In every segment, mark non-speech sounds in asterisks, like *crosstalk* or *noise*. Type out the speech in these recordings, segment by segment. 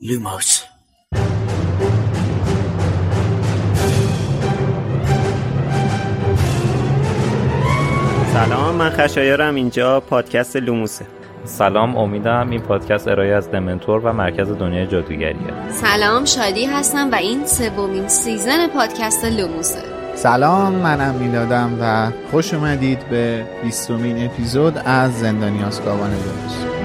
لوموس سلام من خشایارم. اینجا پادکست لوموسه. سلام امیدم این پادکست ارائه‌ای از دمنتور و مرکز دنیای جادوگریه. سلام شادی هستم و این سومین season پادکست لوموسه. سلام منم میلادم و خوش اومدید به بیستمین اپیزود از زندانی آزکابان لوموس.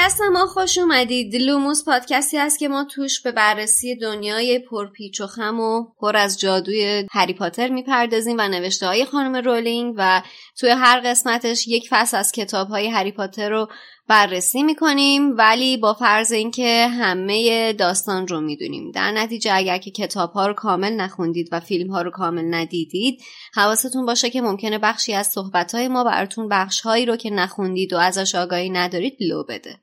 پادکست ما خوش اومدید. لوموس پادکستی است که ما توش به بررسی دنیای پرپیچ و خم و پر از جادوی هری پاتر می‌پردازیم و نوشته های خانم رولینگ و توی هر قسمتش یک فصل از کتاب های هری پاتر رو بررسی می‌کنیم. ولی با فرض اینکه همه داستان رو می‌دونیم در نتیجه اگر که کتاب ها رو کامل نخوندید و فیلم ها رو کامل ندیدید حواستون باشه که ممکنه بخشی از صحبت های ما براتون بخش هایی رو که نخوندید و ازش آگاهی ندارید لو بده.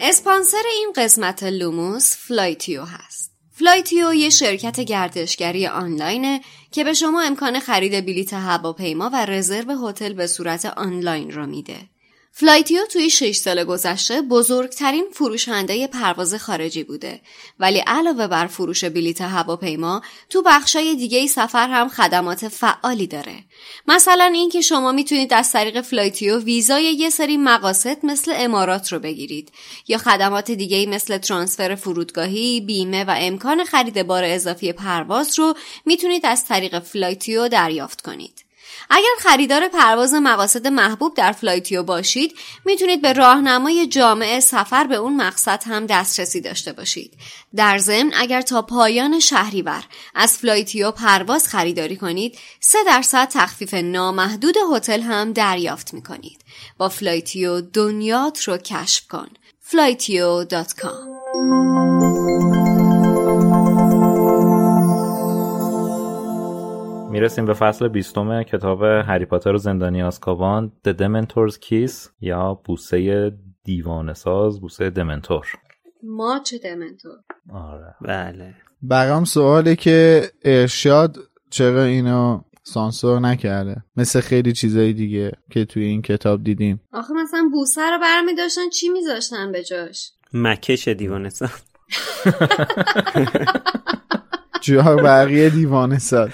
اسپانسر این قسمت لوموس فلایتیو هست فلایتیو یه شرکت گردشگری آنلاینه که به شما امکان خرید بلیت هواپیما و رزرو هتل به صورت آنلاین رو میده. فلایتیو توی 6 سال گذشته بزرگترین فروشنده پرواز خارجی بوده. ولی علاوه بر فروش بلیت هواپیما تو بخشای دیگه سفر هم خدمات فعالی داره. مثلا اینکه شما می‌تونید از طریق فلایتیو ویزای یه سری مقاصد مثل امارات رو بگیرید یا خدمات دیگه مثل ترانسفر فرودگاهی بیمه و امکان خرید بار اضافی پرواز رو می‌تونید از طریق فلایتیو دریافت کنید. اگر خریدار پرواز مقاصد محبوب در فلایتیو باشید می‌تونید به راهنمای جامع سفر به اون مقصد هم دسترسی داشته باشید. در ضمن اگر تا پایان شهریور از فلایتیو پرواز خریداری کنید 3 درصد تخفیف نامحدود هتل هم دریافت می‌کنید. با فلایتیو دنیات رو کشف کن. flightio.com می‌رسیم به فصل بیستم کتاب هری پاتر و زندانی آزکابان The Dementor's Kiss یا بوسه دیوانه ساز بوسه دمنتور. ماچ دمنتور؟ آره. بله. برام سواله که ارشاد چرا اینو سانسور نکرده؟ مثل خیلی چیزای دیگه که توی این کتاب دیدیم. آخه مثلا بوسه رو برمی داشتن چی میذاشتن به جاش؟ مکش دیوانه ساز *laughs* جوار بقیه دیوانه ساز.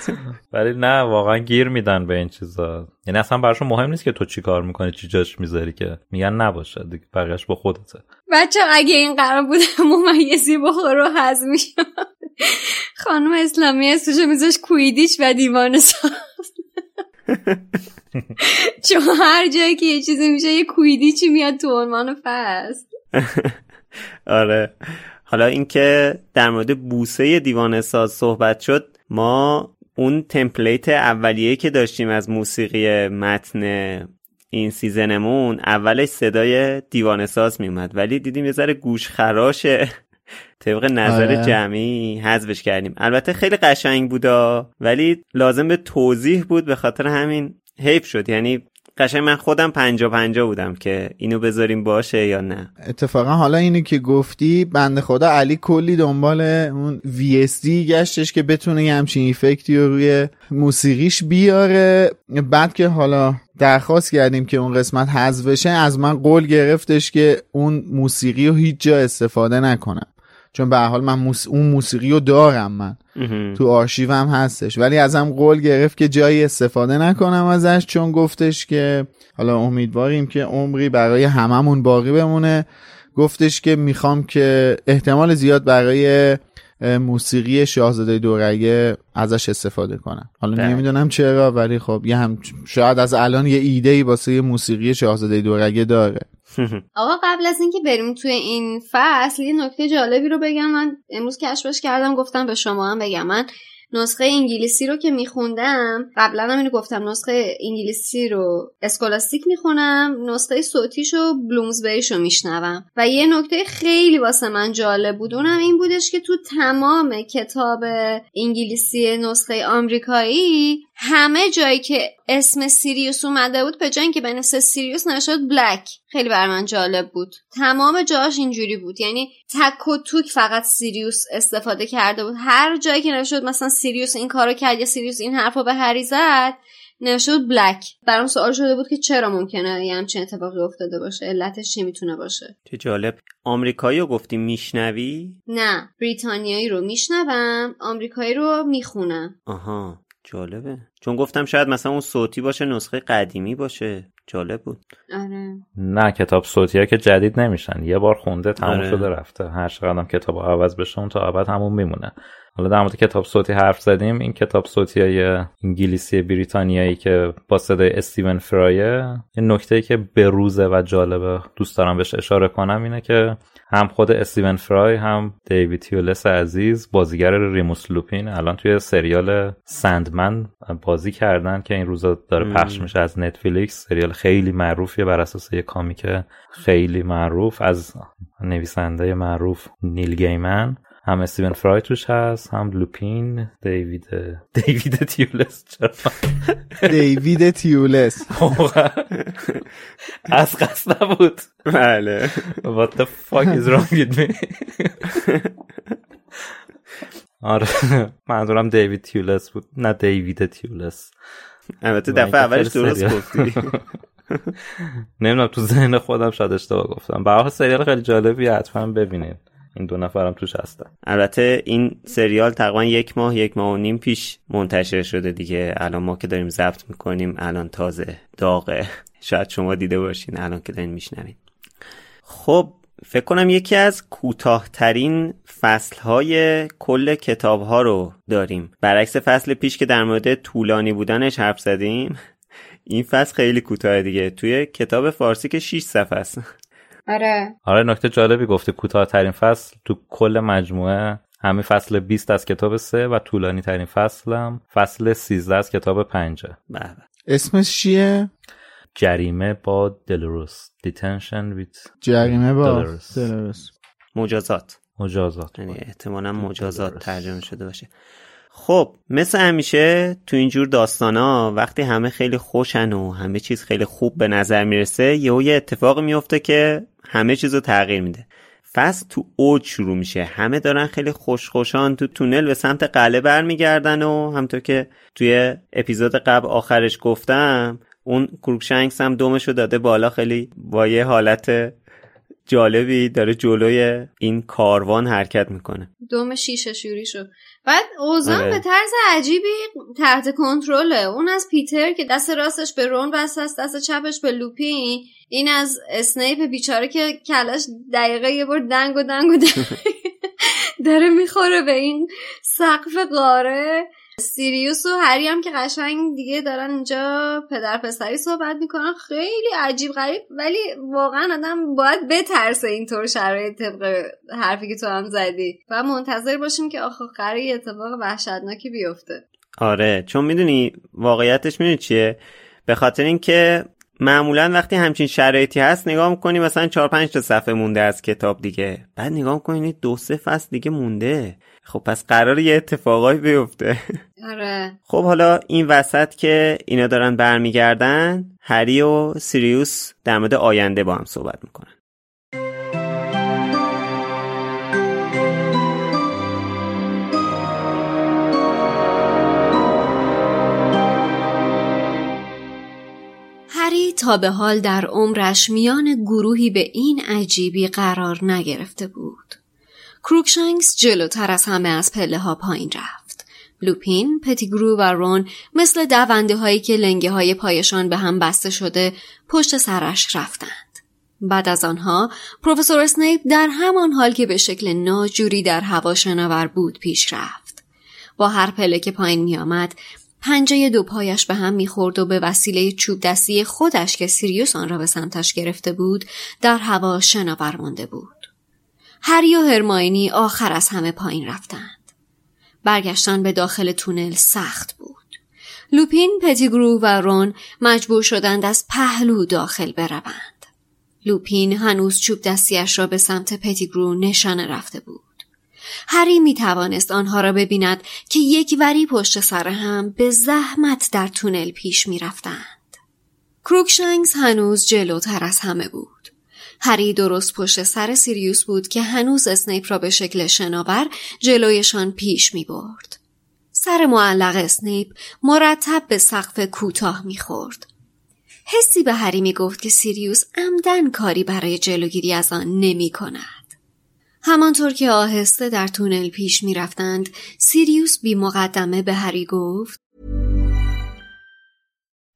ولی نه واقعا گیر میدن به این چیزا. یعنی اصلا براشون مهم نیست که تو چی کار می‌کنی چی جاش می‌ذاری که. میگن نباشه دیگه بقیهش با خودته. بچه اگه این قرار بود ممیزی بخور و هضم می‌شد خانم اسلامی اسمشو میذاش کویدیش و دیوانه ساز. چون هر جایی که یه چیزی میشه یه کویدیچی میاد تو عنوان فصل. *laughs* آره. حالا اینکه در مورد بوسه دیوانه ساز صحبت شد ما اون تمپلیت اولیه که داشتیم از موسیقی متن این سیزنمون اولش صدای دیوانه ساز میومد ولی دیدیم یه ذره گوش خراشه *laughs* طبق نظر آره. جمعی حذفش کردیم. البته خیلی قشنگ بودا ولی لازم به توضیح بود به خاطر همین حیف شد. یعنی قشنگ من خودم پنجا پنجا بودم که اینو بذاریم باشه یا نه. اتفاقا حالا اینو که گفتی بنده خدا علی کلی دنبال اون VSD گشتش که بتونه یه همچین ایفکتی رو روی موسیقیش بیاره. بعد که حالا درخواست کردیم که اون قسمت حذف بشه از من قول گرفتش که اون موسیقی رو هیچ جا استفاده نکنم. چون به حال من موس... اون موسیقی رو دارم من. تو آرشیوم هستش. ولی ازم قول گرفت که جایی استفاده نکنم ازش چون گفتش که حالا امیدواریم که عمری برای هممون باقی بمونه. گفتش که می‌خوام که احتمال زیاد برای موسیقی شاهزاده دورگه ازش استفاده کنم. حالا بله. نمی‌دونم چرا ولی خب یه هم شاید از الان یه ایده ای واسه موسیقی شاهزاده دورگه داره. *laughs* آقا قبل از اینکه بریم توی این فصل یه نکته جالبی رو بگم. من امروز کشفش کردم گفتم به شما هم بگم. من نسخه انگلیسی رو که میخوندم قبلا هم اینو گفتم نسخه انگلیسی رو اسکولاستیک می‌خونم نسخه صوتیش رو بلومزبریش رو میشنوم. و یه نکته خیلی واسه من جالب بود اونم این بودش که تو تمام کتاب انگلیسی نسخه آمریکایی همه جایی که اسم سیریوس اومده بود به جای که بنویسه سیریوس نشد بلک. خیلی بر من جالب بود. تمام جاش اینجوری بود. یعنی تک و توک فقط سیریوس استفاده کرده بود. هر جایی که نشد مثلا سیریوس این کارو کرد یا سیریوس این حرفو به هری زد نشد بلک. برام سوال شده بود که چرا ممکنه یه همچین اتفاقی افتاده باشه؟ علتش چی می‌تونه باشه؟ چه جالب. آمریکایی رو گفتی میشنوی؟ نه. بریتانیایی رو میشنوم آمریکایی رو می‌خونم. آها. جالبه. چون گفتم شاید مثلا اون صوتی باشه نسخه قدیمی باشه. جالب بود. آره. نه کتاب صوتی ها که جدید نمیشن. یه بار خونده تموم آره. شده رفته. هر چقدر کتاب عوض بشه اون تا ابد همون میمونه. حالا در مورد کتاب صوتی حرف زدیم. این کتاب صوتی های انگلیسی بریتانیایی که با صدای استیون فرایه یه نکته که بروزه و جالبه دوست دارم بهش اشاره کنم اینه که هم خود استیون فرای هم دیوید تیولس عزیز بازیگر ریموس لوپین. الان توی سریال سندمن بازی کردن که این روزا داره. پخش میشه از نتفلیکس. سریال خیلی معروفیه بر اساس یه comic خیلی معروف از نویسنده معروف نیل گیمن. هم استیون فرای توش هست هم لوپین دیوید دیوید تیولس. دیوید تیولس. از قصد نبود. بله. What the fuck is wrong with me? آره. منظورم دیوید تیولس بود نه دیوید تیولس. البته دفعه اولش درست. گفتی. *laughs* نمی‌دونم تو ذهن خودم شاید اشتباه گفتم. به حال سریال خیلی جالبی حتما ببینید. این دو نفرم توش هستن. البته این سریال تقریبا یک ماه یک ماه و نیم پیش منتشر شده دیگه. الان ما که داریم ضبط می‌کنیم الان تازه داغه. *laughs* شاید شما دیده باشین الان که دارین میشنوین. خب فکر کنم یکی از کوتاهترین فصلهای کل کتاب ها رو داریم. برعکس فصل پیش که در مورد طولانی بودنش حرف زدیم این فصل خیلی کوتاه دیگه. توی کتاب فارسی که 6 صفحه است. آره آره نکته جالبی گفته کوتاهترین فصل تو کل مجموعه همین فصل 20 از کتاب 3 و طولانی ترین فصلم فصل 13 از کتاب 5 به به. اسمش چیه؟ جریمه با دلروس Detention with جریمه با دلارس. دلارس. مجازات مجازات یعنی احتمالا مجازات. ترجمه شده باشه خب مثل همیشه تو اینجور داستانا وقتی همه خیلی خوشن و همه چیز خیلی خوب به نظر می‌رسه یهو یه اتفاق میفته که همه چیز رو تغییر میده. فصل تو اوج شروع میشه. همه دارن خیلی خوش خوشان تو تونل به سمت قله برمیگردن و همونطور که توی اپیزود قبل آخرش گفتم اون کروکشنکس هم دمشو داده بالا خیلی با یه حالت جالبی داره جلوی این کاروان حرکت می‌کنه. دم شیشه شوری شد بعد اوزان آره. به طرز عجیبی تحت کنترله. اون از پیتر که دست راستش به رون وصل است دست چپش به لوپین این از اسنیپ بیچاره که کلش دقیقه یه بار دنگ و دنگ و دنگ *laughs* داره می‌خوره به این سقف قاره سیریوس و هری هم که قشنگ دیگه دارن اینجا پدر پسری صحبت می‌کنن. خیلی عجیب غریب. ولی واقعا آدم باید بترسه اینطور شرایط طبق حرفی که تو هم زدی. و منتظر باشیم که آخه قراره یه اتفاق وحشتناکی بیفته. آره. چون می‌دونی واقعیتش می‌دونی چیه؟ به خاطر اینکه معمولا وقتی همچین شرایطی هست نگاه می‌کنی مثلا چهار پنج تا صفحه مونده از کتاب دیگه. بعد نگاه می‌کنی دو سه فصل دیگه مونده. خب پس قرار یه اتفاقایی بیفته. آره. خب حالا این وسط که اینا دارن برمیگردن هری و سیریوس در مورد آینده با هم صحبت می‌کنن. هری تا به حال در عمرش میان گروهی به این عجیبی قرار نگرفته بود. کروکشنکس جلوتر از همه از پله ها پایین رفت. لوپین، پتیگرو و رون مثل دونده هایی که لنگه های پایشان به هم بسته شده پشت سرش رفتند. بعد از آنها پروفسور اسنیپ در همان حال که به شکل ناجوری در هوا شناور بود پیش رفت. با هر پله که پایین می آمد پنجه دو پایش به هم می‌خورد و به وسیله چوب دستی خودش که سیریوس آن را به سمتش گرفته بود در هوا شناور مانده بود. هری و هرماینی آخر از همه پایین رفتند. برگشتن به داخل تونل سخت بود. لوپین، پتیگرو و رون مجبور شدند از پهلو داخل بروند. لوپین هنوز چوب دستیش را به سمت پتیگرو نشانه رفته بود. هری می توانست آنها را ببیند که یک وری پشت سر هم به زحمت در تونل پیش می رفتند. کروکشنکس هنوز جلوتر از همه بود. هری درست پشت سر سیریوس بود که هنوز اسنیپ را به شکل شناور جلویشان پیش می برد. سر معلق اسنیپ مرتب به سقف کوتاه می‌خورد. حسی به هری می گفت که سیریوس عمداً کاری برای جلوگیری از آن نمی کند. همانطور که آهسته در تونل پیش می رفتند، سیریوس بی مقدمه به هری گفت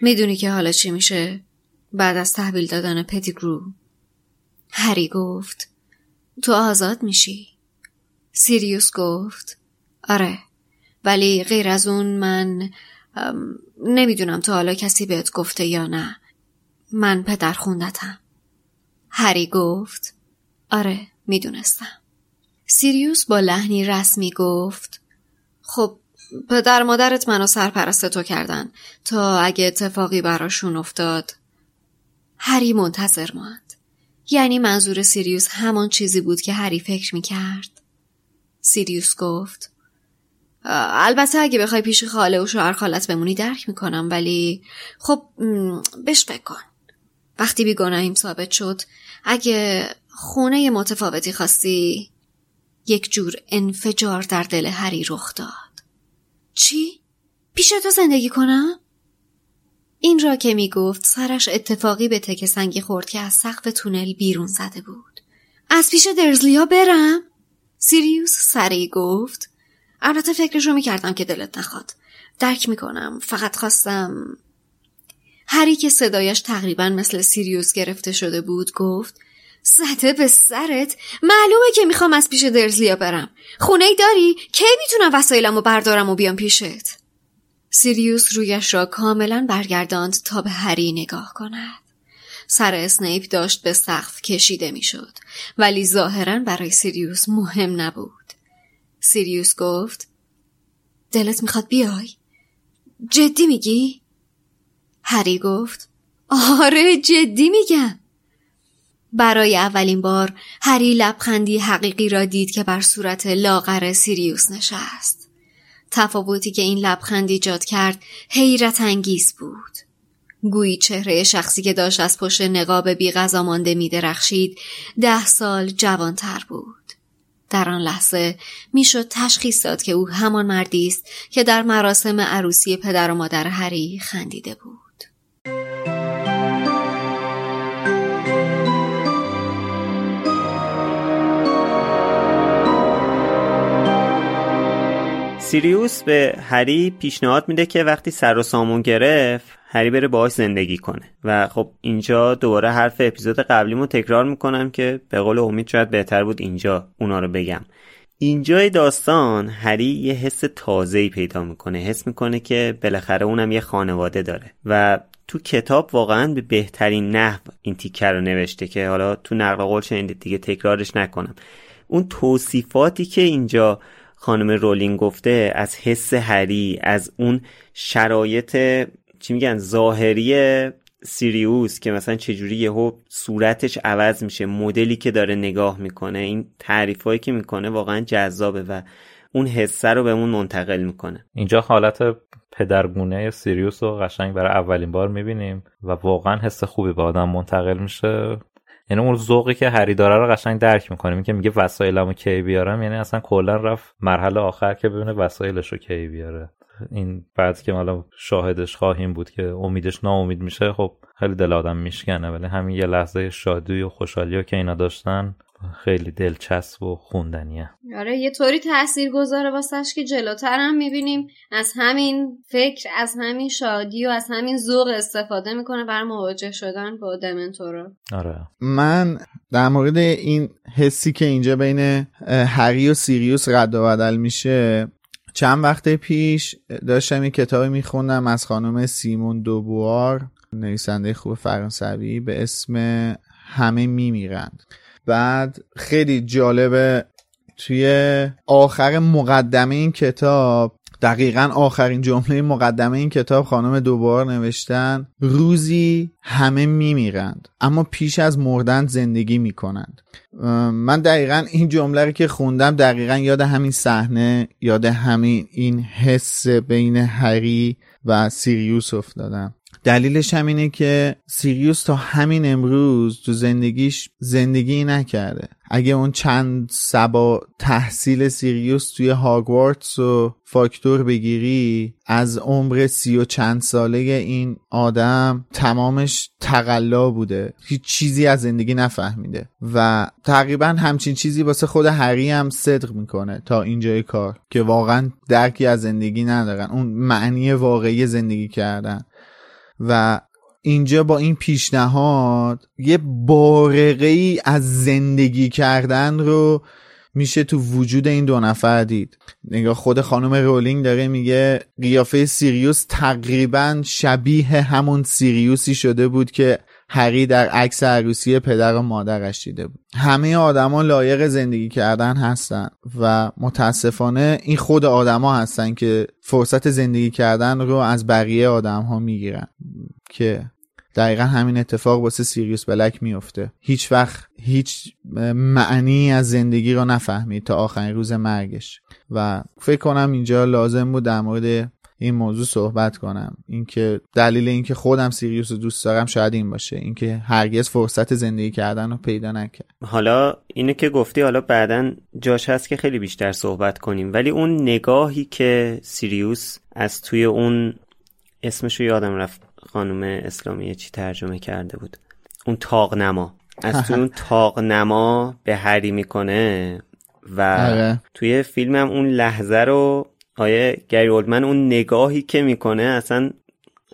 می‌دونی که حالا چی میشه؟ بعد از تحویل دادن پتیگرو هری گفت تو آزاد میشی. سیریوس گفت آره ولی غیر از اون من نمی‌دونم تا حالا کسی بهت گفته یا نه. من پدر خوندتم. هری گفت آره می‌دونستم. سیریوس با لحنی رسمی گفت خب پدر مادرت منو سرپرست تو کردن. تا اگه اتفاقی براشون افتاد هری منتظر ماند. یعنی منظور سیریوس همان چیزی بود که هری فکر می کرد. سیریوس گفت البته اگه بخوای پیش خاله و شوهر خالت بمونی درک می‌کنم ولی خب بهش فکر کن. وقتی بیگناهیم ثابت شد اگه خونه متفاوتی خواستی یک جور انفجار در دل هری رخ داد. چی؟ پیش تو زندگی کنم؟ این را که می گفت سرش اتفاقی به تک سنگی خورد که از سقف تونل بیرون زده بود. از پیش درزلیا برم؟ سیریوس سریع گفت البته فکرشو می‌کردم که دلت نخواد. درک می‌کنم. فقط خواستم هری که صدایش تقریبا مثل سیریوس گرفته شده بود گفت زده به سرت معلومه که می‌خوام از پیش درزلیا برم خونه ای داری کی می‌تونم وسایلم و بردارم و بیام پیشت سیریوس رویش را کاملا برگرداند تا به هری نگاه کند. سر اسنیپ داشت به سقف کشیده می‌شد ولی ظاهرا برای سیریوس مهم نبود. سیریوس گفت دلت می‌خواد بیای؟ جدی میگی؟ هری گفت آره جدی میگم. برای اولین بار هری لبخندی حقیقی را دید که بر صورت لاغر سیریوس نشست. تفاوتی که این لبخند ایجاد کرد حیرت انگیز بود. گویی چهره شخصی که داشت از پشت نقاب بی غذا مانده می درخشید ده سال جوانتر بود. در آن لحظه می‌شد تشخیص داد که او همان مردی است که در مراسم عروسی پدر و مادر هری خندیده بود. سیریوس به هری پیشنهاد میده که وقتی سر و سامون گرفت هری بره باهاش زندگی کنه. و خب اینجا دوباره حرف اپیزود قبلیمو تکرار می‌کنم که به قول امید شاید بهتر بود اینجا اونا رو بگم. اینجای داستان هری یه حس تازه‌ای پیدا می‌کنه. حس می‌کنه که بالاخره اونم یه خانواده داره. و تو کتاب واقعا به بهترین نحو این تیکه رو نوشته که حالا تو نقل قول شنیدید دیگه تکرارش نکنم. اون توصیفاتی که اینجا خانم رولینگ گفته از حس هری از اون شرایط چی میگن ظاهری سیریوس که مثلا چجوری یهو صورتش عوض میشه مدلی که داره نگاه می‌کنه این تعریفایی که می‌کنه واقعا جذابه و اون حسه رو بهمون منتقل می‌کنه. اینجا حالت پدرگونه سیریوس رو قشنگ برای اولین بار می‌بینیم و واقعا حس خوبی به آدم منتقل میشه. یعنی اون ذوقی که هری داره رو قشنگ درک می‌کنیم. که میگه وسایلمو کی بیارم یعنی اصلا کلا رفت مرحله آخر که ببینه وسایلش رو کی بیاره. این بعد که حالا شاهدش خواهیم بود که امیدش ناامید میشه خب خیلی دل آدم میشکنه ولی همین یه لحظه شادی و خوشحالی که اینا داشتن خیلی دلچسب و خوندنیه. آره یه طوری تأثیر گذاره واسش که جلوتر هم می‌بینیم از همین فکر از همین شادی و از همین ذوق استفاده می‌کنه بر مواجه شدن با دمنتورا. آره. من در مورد این حسی که اینجا بین هری و سیریوس رد و بدل میشه چند وقت پیش داشتم این کتابی میخوندم از خانم سیمون دوبوار نویسنده خوب فرانسوی به اسم همه میمیرند. بعد خیلی جالبه توی آخر مقدمه این کتاب دقیقا آخرین جمله مقدمه این کتاب خانم دوبار نوشتن روزی همه میمیرند اما پیش از مردن زندگی می‌کنند. من دقیقا این جمله رو که خوندم دقیقا یاد همین صحنه یاد همین این حس بین هری و سیریوس افتادم. دلیلش هم اینه که سیریوس تا همین امروز تو زندگیش زندگی نکرده. اگه اون چند سبا تحصیل سیریوس توی هاگوارتس و فاکتور بگیری از عمر سی و چند ساله این آدم تمامش تقلا بوده. هیچ چیزی از زندگی نفهمیده. و تقریبا همچین چیزی واسه خود هری هم صدق می‌کنه تا اینجای کار که واقعا درکی از زندگی ندارن. اون معنی واقعی زندگی کردن. و اینجا با این پیشنهاد یه بارقه ای از زندگی کردن رو میشه تو وجود این دو نفر دید. نگاه خود خانم رولینگ داره میگه قیافه سیریوس تقریبا شبیه همون سیریوسی شده بود که هری در عکس عروسی پدر و مادرش دیده بود. همه آدما لایق زندگی کردن هستن و متاسفانه این خود آدما هستن که فرصت زندگی کردن رو از بقیه آدم ها می‌گیرن که دقیقا همین اتفاق واسه سیریوس بلک میفته هیچ وقت هیچ معنی از زندگی رو نفهمید تا آخرین روز مرگش. و فکر کنم اینجا لازم بود در مورد این موضوع صحبت کنم. اینکه دلیل اینکه خودم سیریوس رو دوست دارم شاید این باشه. اینکه هرگز فرصت زندگی کردن رو پیدا نکرد. حالا اینو که گفتی حالا بعدا جاش هست که خیلی بیشتر صحبت کنیم. ولی اون نگاهی که سیریوس از توی اون اسمشو یادم رفت. خانم اسلامی چی ترجمه کرده بود؟ اون تاق نما از توی اون *laughs* تاق نما به هری می‌کنه و آره. توی فیلمم اون لحظه رو آیه گری اولدمن اون نگاهی که می‌کنه اصلا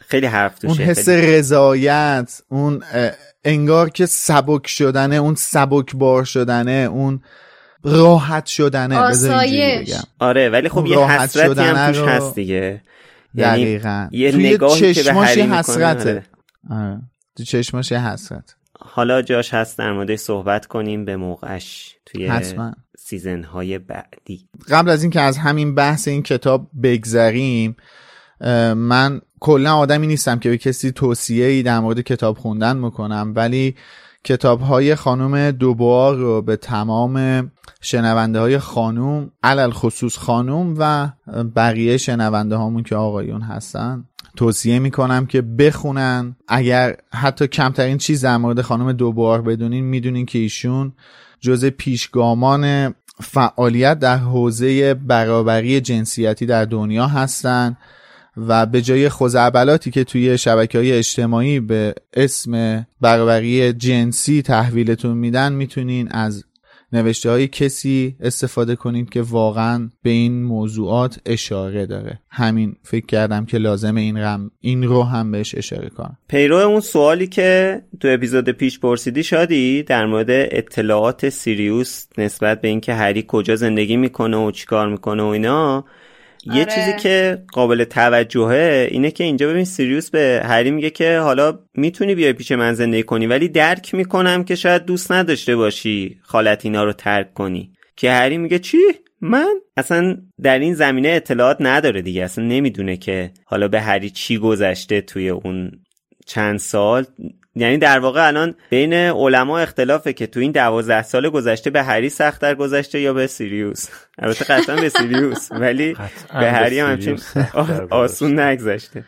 خیلی حرف توشه اون حس خیلی- رضایت اون انگار که سبک شدنه اون سبک بار شدنه اون راحت شدنه آسایش. بگم آره ولی خب یه راحت حسرتی هم توش رو- هست دیگه یعنی دقیقا یه توی نگاهی که به می‌کنه، حسرته آره. آره. تو چشماش یه حسرت حالا جاش هست در موردش صحبت کنیم به موقعش توی حتما. سیزن های بعدی. قبل از اینکه از همین بحث این کتاب بگذریم من کلا آدمی نیستم که به کسی توصیه ای در مورد کتاب خوندن می‌کنم ولی کتاب های خانم دوبار رو به تمام شنونده های خانوم علل خصوص خانوم و بقیه شنونده هامون که آقایون هستن توصیه می‌کنم که بخونن. اگر حتی کمترین چیز در مورد خانم دوبار بدونین می‌دونین که ایشون جز پیشگامان فعالیت در حوزه برابری جنسیتی در دنیا هستند و به جای خزعبلاتی که توی شبکه های اجتماعی به اسم برابری جنسی تحویلتون میدن می‌تونین از نوشته های کسی استفاده کنید که واقعا به این موضوعات اشاره داره. همین فکر کردم که لازم این رم این رو هم بهش اشاره کنم. پیرو اون سوالی که تو اپیزود پیش پرسیدی شادی در مورد اطلاعات سیریوس نسبت به اینکه هری کجا زندگی می‌کنه و چیکار می‌کنه و اینا یه آره. چیزی که قابل توجهه اینه که اینجا ببین سیریوس به هری میگه که حالا می‌تونی بیای پیش من زندگی کنی ولی درک می‌کنم که شاید دوست نداشته باشی خالت اینا رو ترک کنی. که هری میگه چی؟ من؟ اصلا در این زمینه اطلاعات نداره دیگه. اصلا نمی‌دونه که حالا به هری چی گذشته توی اون چند سال. یعنی در واقع الان بین علما اختلافه که تو این دوازده سال گذشته به هری سختتر گذشته یا به سیریوس. البته قطعا به سیریوس ولی *laughs* به هری هم همچین *laughs* آسون نگذشته.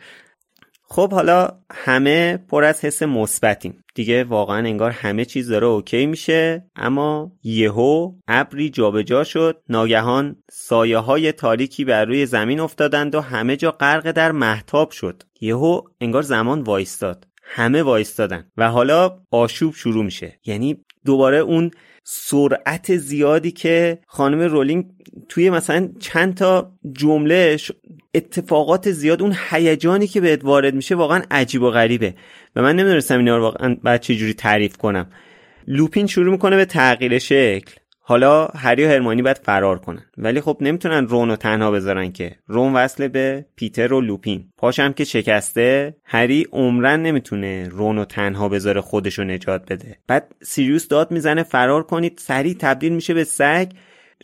خب حالا همه پر از حس مثبتیم. دیگه واقعا انگار همه چیز داره اوکی میشه اما یهو ابری جابجا شد. ناگهان سایه های تاریکی بر روی زمین افتادند و همه جا غرق در محتاب شد. یهو انگار زمان وایستاد. همه وایستادن. و حالا آشوب شروع میشه. یعنی دوباره اون سرعت زیادی که خانم رولینگ توی مثلا چند تا جمله ش- اتفاقات زیاد اون هیجانی که بهت وارد میشه واقعا عجیب و غریبه. و من نمی‌دونستم اینا رو واقعا بعد چه جوری تعریف کنم. لوپین شروع می‌کنه به تغییر شکل. حالا هری و هرمانی باید فرار کنن. ولی خب نمی‌تونن رون رو تنها بذارن که. رون وصله به پیتر و لوپین. پاشم که شکسته هری عمرن نمی‌تونه رون رو تنها بذاره خودشو نجات بده. بعد سیریوس داد می‌زنه فرار کنید. سریع تبدیل میشه به سگ.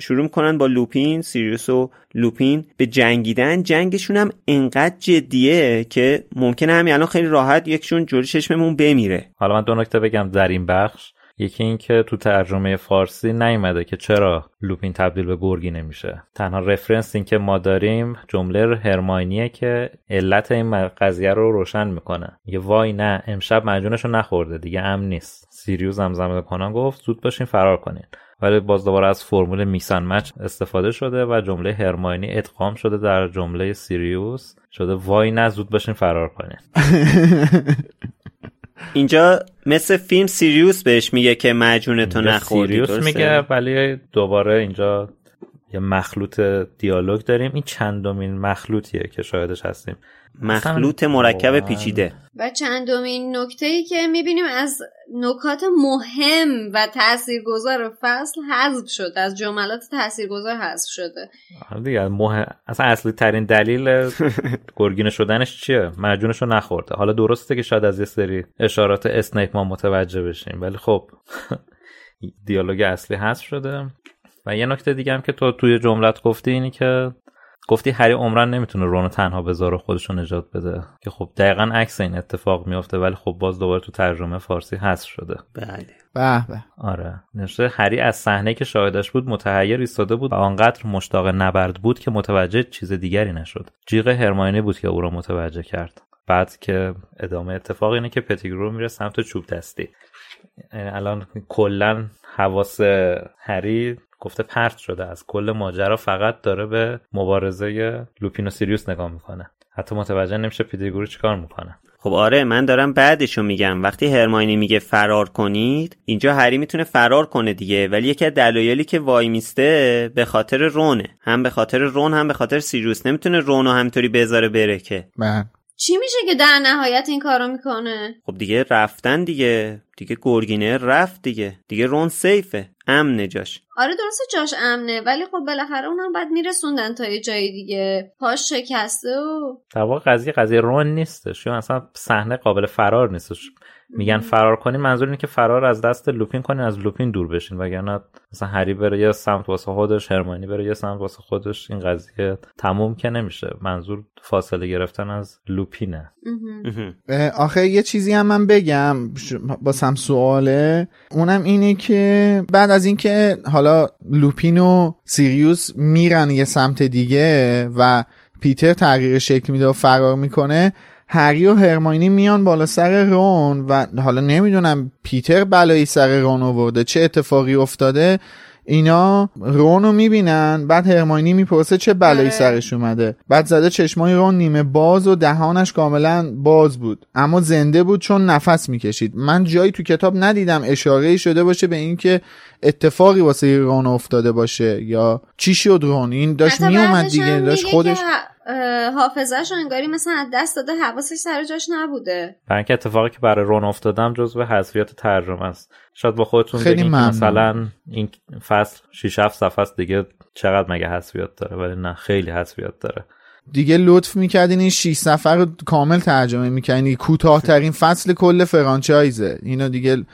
شروع می‌کنن با لوپین. سیریوس و لوپین به جنگیدن. جنگشون هم انقدر جدیه که ممکنه همین الان خیلی راحت یکشون جوری چشممون بمیره. حالا من دو نکته بگم در این بخش. یکی این که تو ترجمه فارسی نیومده که چرا لوپین تبدیل به گرگی نمیشه. تنها رفرنس این که ما داریم جمله هرماینیه که علت این قضیه رو روشن می‌کنه. یه وای نه امشب مجونش رو نخورده دیگه امن نیست. سیریوس زمزمه کنان گفت زود باشین فرار کنین. ولی باز دوباره از فرمول میکسن مچ استفاده شده و جمله هرماینی ادغام شده در جمله سیریوس. شده وای نه زود باشین فرار کنین. *laughs* اینجا مثل فیلم سیریوس بهش میگه که مجون تو اینجا نخوردی سیریوس؟ میگه ولی دوباره اینجا یه مخلوط دیالوگ داریم. این چندمین مخلوطیه که شاهدش هستیم. مخلوط مرکب واقعاً پیچیده. و چندمین نکته ای که می‌بینیم از نکات مهم و تاثیرگذار فصل حذف شده از جملات تاثیرگذار حذف شده. آره دیگه مهم... اصلا اصلی ترین دلیل *laughs* گرگینه شدنش چیه؟ مجونش رو نخورده. حالا درسته که شاید از یه سری اشارات اسنیپ ما متوجه بشیم ولی خب *laughs* دیالوگ اصلی حذف شده. و یه نکته دیگه هم که تو توی جملت گفتی اینی که گفتی هری عمرن نمی‌تونه رونو تنها بذاره خودش رو نجات بده. که خب دقیقا عکس این اتفاق میافته ولی خب باز دوباره تو ترجمه فارسی حذف شده. بله. به به. آره. نوشته هری از صحنه که شاهدش بود متحیر ایستاده بود و آنقدر مشتاق نبرد بود که متوجه چیز دیگری نشد. جیغ هرماینی بود که او را متوجه کرد. بعد که ادامه اتفاق اینه که پتیگرو میره سمت چوب دستی. یعنی الان کلا حواس هری گفته پرت شده از کل ماجرا فقط داره به مبارزه لوپین و سیریوس نگاه می‌کنه. حتی متوجه نمیشه پیتیگورو چیکار می‌کنه. خب آره من دارم بعدشو میگم. وقتی هرماینی میگه فرار کنید اینجا هری می‌تونه فرار کنه دیگه. ولی یکی از دلایلی که وای میسته به خاطر رونه. هم به خاطر رون هم به خاطر سیریوس. نمی‌تونه رونو همینطوری بذاره بره که. من چی میشه که در نهایت این کارو می‌کنه؟ خب دیگه رفتن دیگه. دیگه گرگینه رفت دیگه. دیگه رون سیفه. امن جاش. آره درسته جاش امنه ولی خب بالاخره اونم باید میرسوندن تا یه جای دیگه. پاش شکسته و در واقع قضیه قضیه رون نیستش. یا اصلا صحنه قابل فرار نیستش. میگن فرار کنین منظور اینه که فرار از دست لوپین کنین از لوپین دور بشین. وگرنه مثلا هری بره یه سمت واسه خودش هرمانی بره یه سمت واسه خودش این قضیه تموم که نمیشه. منظور فاصله گرفتن از لوپینه. آخه یه چیزی هم من بگم ش- باسم سواله. اونم اینه که بعد از اینکه حالا لوپین و سیریوس میرن یه سمت دیگه و پیتر تغییر شکل میده و فرار می‌کنه هری و هرماینی میان بالا سر رون و حالا نمی‌دونم پیتر بلایی سر رون آورده چه اتفاقی افتاده اینا رونو می‌بینن بعد هرماینی می‌پرسه چه بلایی آره. سرش اومده. بعد زده چشمای رون نیمه باز و دهانش کاملا باز بود. اما زنده بود چون نفس می‌کشید. من جایی تو کتاب ندیدم اشاره شده باشه به اینکه اتفاقی واسه رون افتاده باشه یا چی شد رون؟ این داشت میومد دیگه داشت خودش حافظش رو انگاری مثلا از دست داده حواسش سر جاش نبوده. برای اینکه اتفاقی که برای رون افتادم جزو حذفیات ترجمه است. شاید با خودتون خیلی. مثلا این فصل 6 7 صفحه است دیگه چقدر مگه حذفیات داره؟ ولی نه خیلی حذفیات داره. دیگه لطف می‌کردین این 6 صفحه رو کامل ترجمه می‌کردین. کوتاهترین فصل کل فرانچایزه. اینو دیگه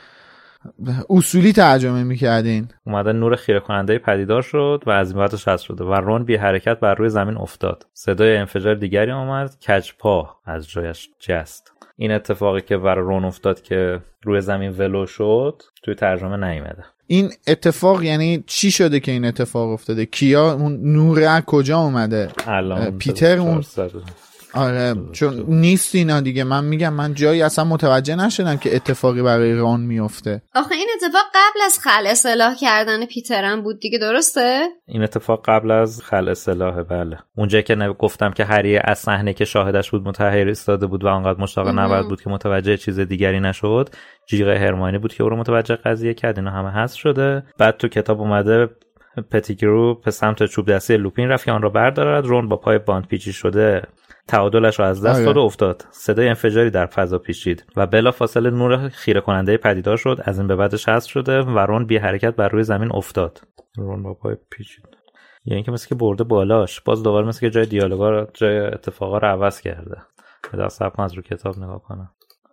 اصولی ترجمه می‌کردین. اومده نور خیره کننده پدیدار شد و از این بعدش حذف شده و رون بی حرکت بر روی زمین افتاد. صدای انفجار دیگری آمد. کج پا از جایش جست. این اتفاقی که برای رون افتاد که روی زمین ولو شد توی ترجمه نیومده. این اتفاق یعنی چی شده که این اتفاق افتاده؟ کیا؟ اون نور از کجا اومده؟ الان پیتر اون- 400. آره چون نیست اینا دیگه. من میگم من جایی اصلا متوجه نشدم که اتفاقی برای ران میفته. آخه این اتفاق قبل از خل اصلاح کردن پیترم بود دیگه درسته؟ این اتفاق قبل از خل اصلاحه بله. اونجا که نب- گفتم که هری از صحنه که شاهدش بود متحیر ایستاده بود و آنقدر مشتاق. نبرد بود که متوجه چیز دیگری نشد جیغ هرماینی بود که او رو متوجه قضیه کرد. اینا همه هست شده. بعد تو کتاب اومده پتیگرو به سمت چوب دستی لوپین رفت که آن را بردارد. رون با پای باند پیچی شده. تعادلش را از دست آره. داد و افتاد. صدای انفجاری در فضا پیچید و بلا فاصله نور خیره کننده پدیدار شد. از این به بعدش حذف شده و رون بی حرکت بر روی زمین افتاد. رون با پای پیچید. یعنی اینکه مثل که برده بالاش. باز دوباره مثل که جای دیالوگا رو جای اتفاقا رو عوض کرده. به دست از رو کتاب نگاه کنم.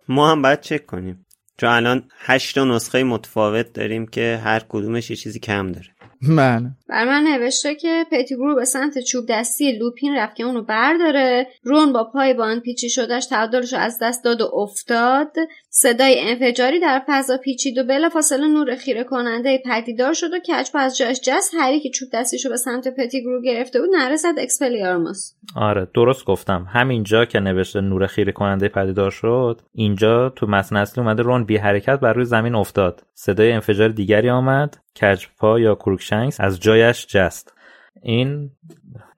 ما هم باید چک کنیم. چون الان هشت تا نسخه متفاوت داریم که هر کدومش یه چیزی کم داره. من. برای من نوشته که پتیگرو به سمت چوب دستی لوپین رفت که اونو برداره. رون با پای باندپیچی شده‌ش تعادلش رو از دست داد و افتاد. صدای انفجاری در فضا پیچید و بلافاصله نور خیره کننده پدیدار شد و کج‌پا از جاش جست هری که چوب دستیشو به سمت پتیگرو گرفته بود نعره زد اکسپلیارموس. آره درست گفتم. همینجا که نوشته نور خیره کننده پدیدار شد اینجا تو متن اصلی اومده رون بی حرکت بر روی زمین افتاد. صدای انفجار دیگری آمد. کج‌پا یا کروکشنکس از جایش جست. این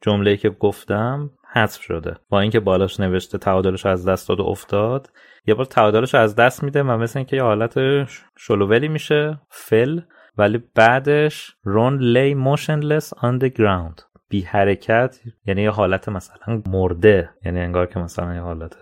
جمله که گفتم حذف شده. با اینکه بالاش نوشته تعادلش از دست داد و افتاد یه بار تعادلش از دست میده و مثل اینکه یه حالت شل و ولی میشه fell ولی بعدش Ron lay motionless on the ground. بی حرکت یعنی یه حالت مثلا مرده یعنی انگار که مثلا یه حالت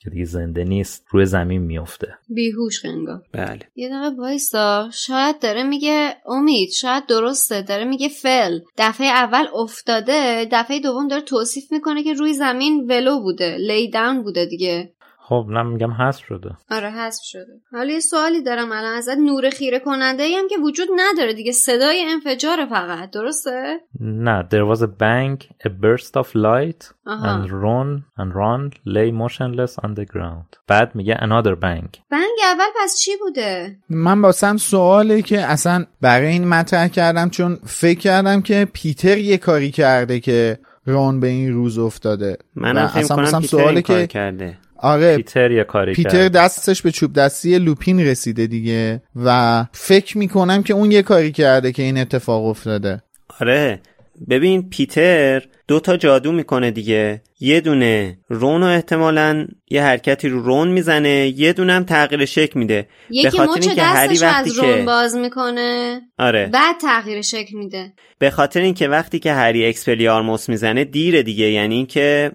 که دیگه زنده نیست روی زمین میفته بیهوش انگار. بله. یه دقیقه وایسا. شاید داره میگه امید شاید درسته. داره میگه فل دفعه اول افتاده دفعه دوم داره توصیف می‌کنه که روی زمین ولو بوده لی داون بوده دیگه. خب نه میگم حذف شده. آره حذف شده. حالا یه سوالی دارم الان ازت. نور خیره کننده ای هم که وجود نداره دیگه. صدای انفجار فقط. درسته؟ نه there was a bang a burst of light آها. and Ron and Ron lay motionless on the ground. بعد میگه another bang. بنگ اول پس چی بوده؟ من واسم سواله که اصلا برای این مطرح کردم چون فکر کردم که پیتر یه کاری کرده که رون به این روز افتاده. منم فکر اصلا کنم پیتر سواله این کار که کرده. آره پیتر یه کاری پیتر کرد. دستش به چوب دستی لوپین رسیده دیگه و فکر می‌کنم که اون یه کاری کرده که این اتفاق افتاده. آره ببین پیتر دو تا جادو می‌کنه دیگه. یه دونه رون رو احتمالا یه حرکتی رو رون می‌زنه یه دونه هم تغییر شکل میده. یکی خاطر مچ اینکه هری وقتی از رون که- باز می‌کنه آره. بعد تغییر شکل میده. به خاطر اینکه وقتی که هری اکسپلیارموس می‌زنه دیره دیگه. یعنی اینکه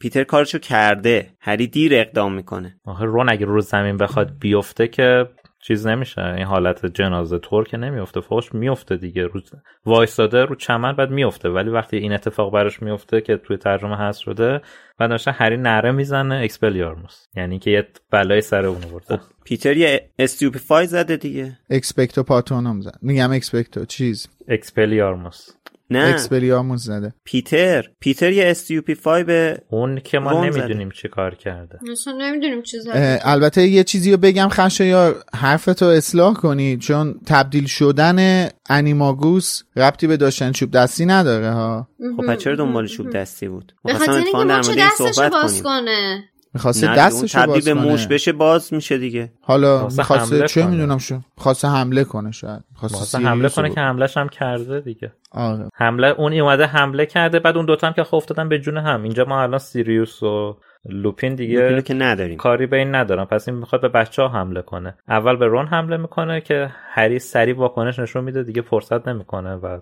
پیتر کارشو کرده. هری دیر اقدام می‌کنه. آخه رون اگه رو زمین بخواد بیفته که چیز نمیشه. این حالت جنازه طور که نمیفته فوش میفته دیگه. رو وایستاده رو چمن بعد میفته ولی وقتی این اتفاق براش میفته که توی ترجمه هست شده بعد نوشته هری نره می‌زنه اکسپلیارموس. یعنی که یه بلای سر اون برده. پیتر یه استیوپیفای زده دیگه. اکسپکتو پاتونوم زد. میگم اکسپکتو. چیز؟ اکسپلیارموس. نه. اکسپلیاموس زده پیتر. پیتر یه استیوپیفای به اون که ما. نمی‌دونیم چی کار کرده. اصلا نمی‌دونیم چی زده. البته یه چیزی رو بگم خشه یا حرفتو اصلاح کنی چون تبدیل شدن انیماگوس ربطی به داشتن چوب دستی نداره ها. خب پس چرا دنبال چوب دستی بود؟ به می‌خواستم خاطر اینکه مچ دستش باز کنه. می‌خواسته نه دستشو تبدیل باز به کنه. موش بشه باز میشه دیگه. حالا خواسته می‌خواسته حمله چه. می‌دونم شو؟ خواسته حمله کنه شاید. خواسته حمله رو کنه که حملش هم کرده دیگه. آره. حمله اون اومده حمله کرده بعد اون دوتا هم که خب افتادن به جون هم. اینجا ما الان سیریوس و لوپین دیگه لوپینو که نداریم. کاری به این ندارم پس این می‌خواد به بچه ها حمله کنه. اول به رون حمله می‌کنه که هری سریع واکنش نشون میده دیگه فرصت نمی‌کنه و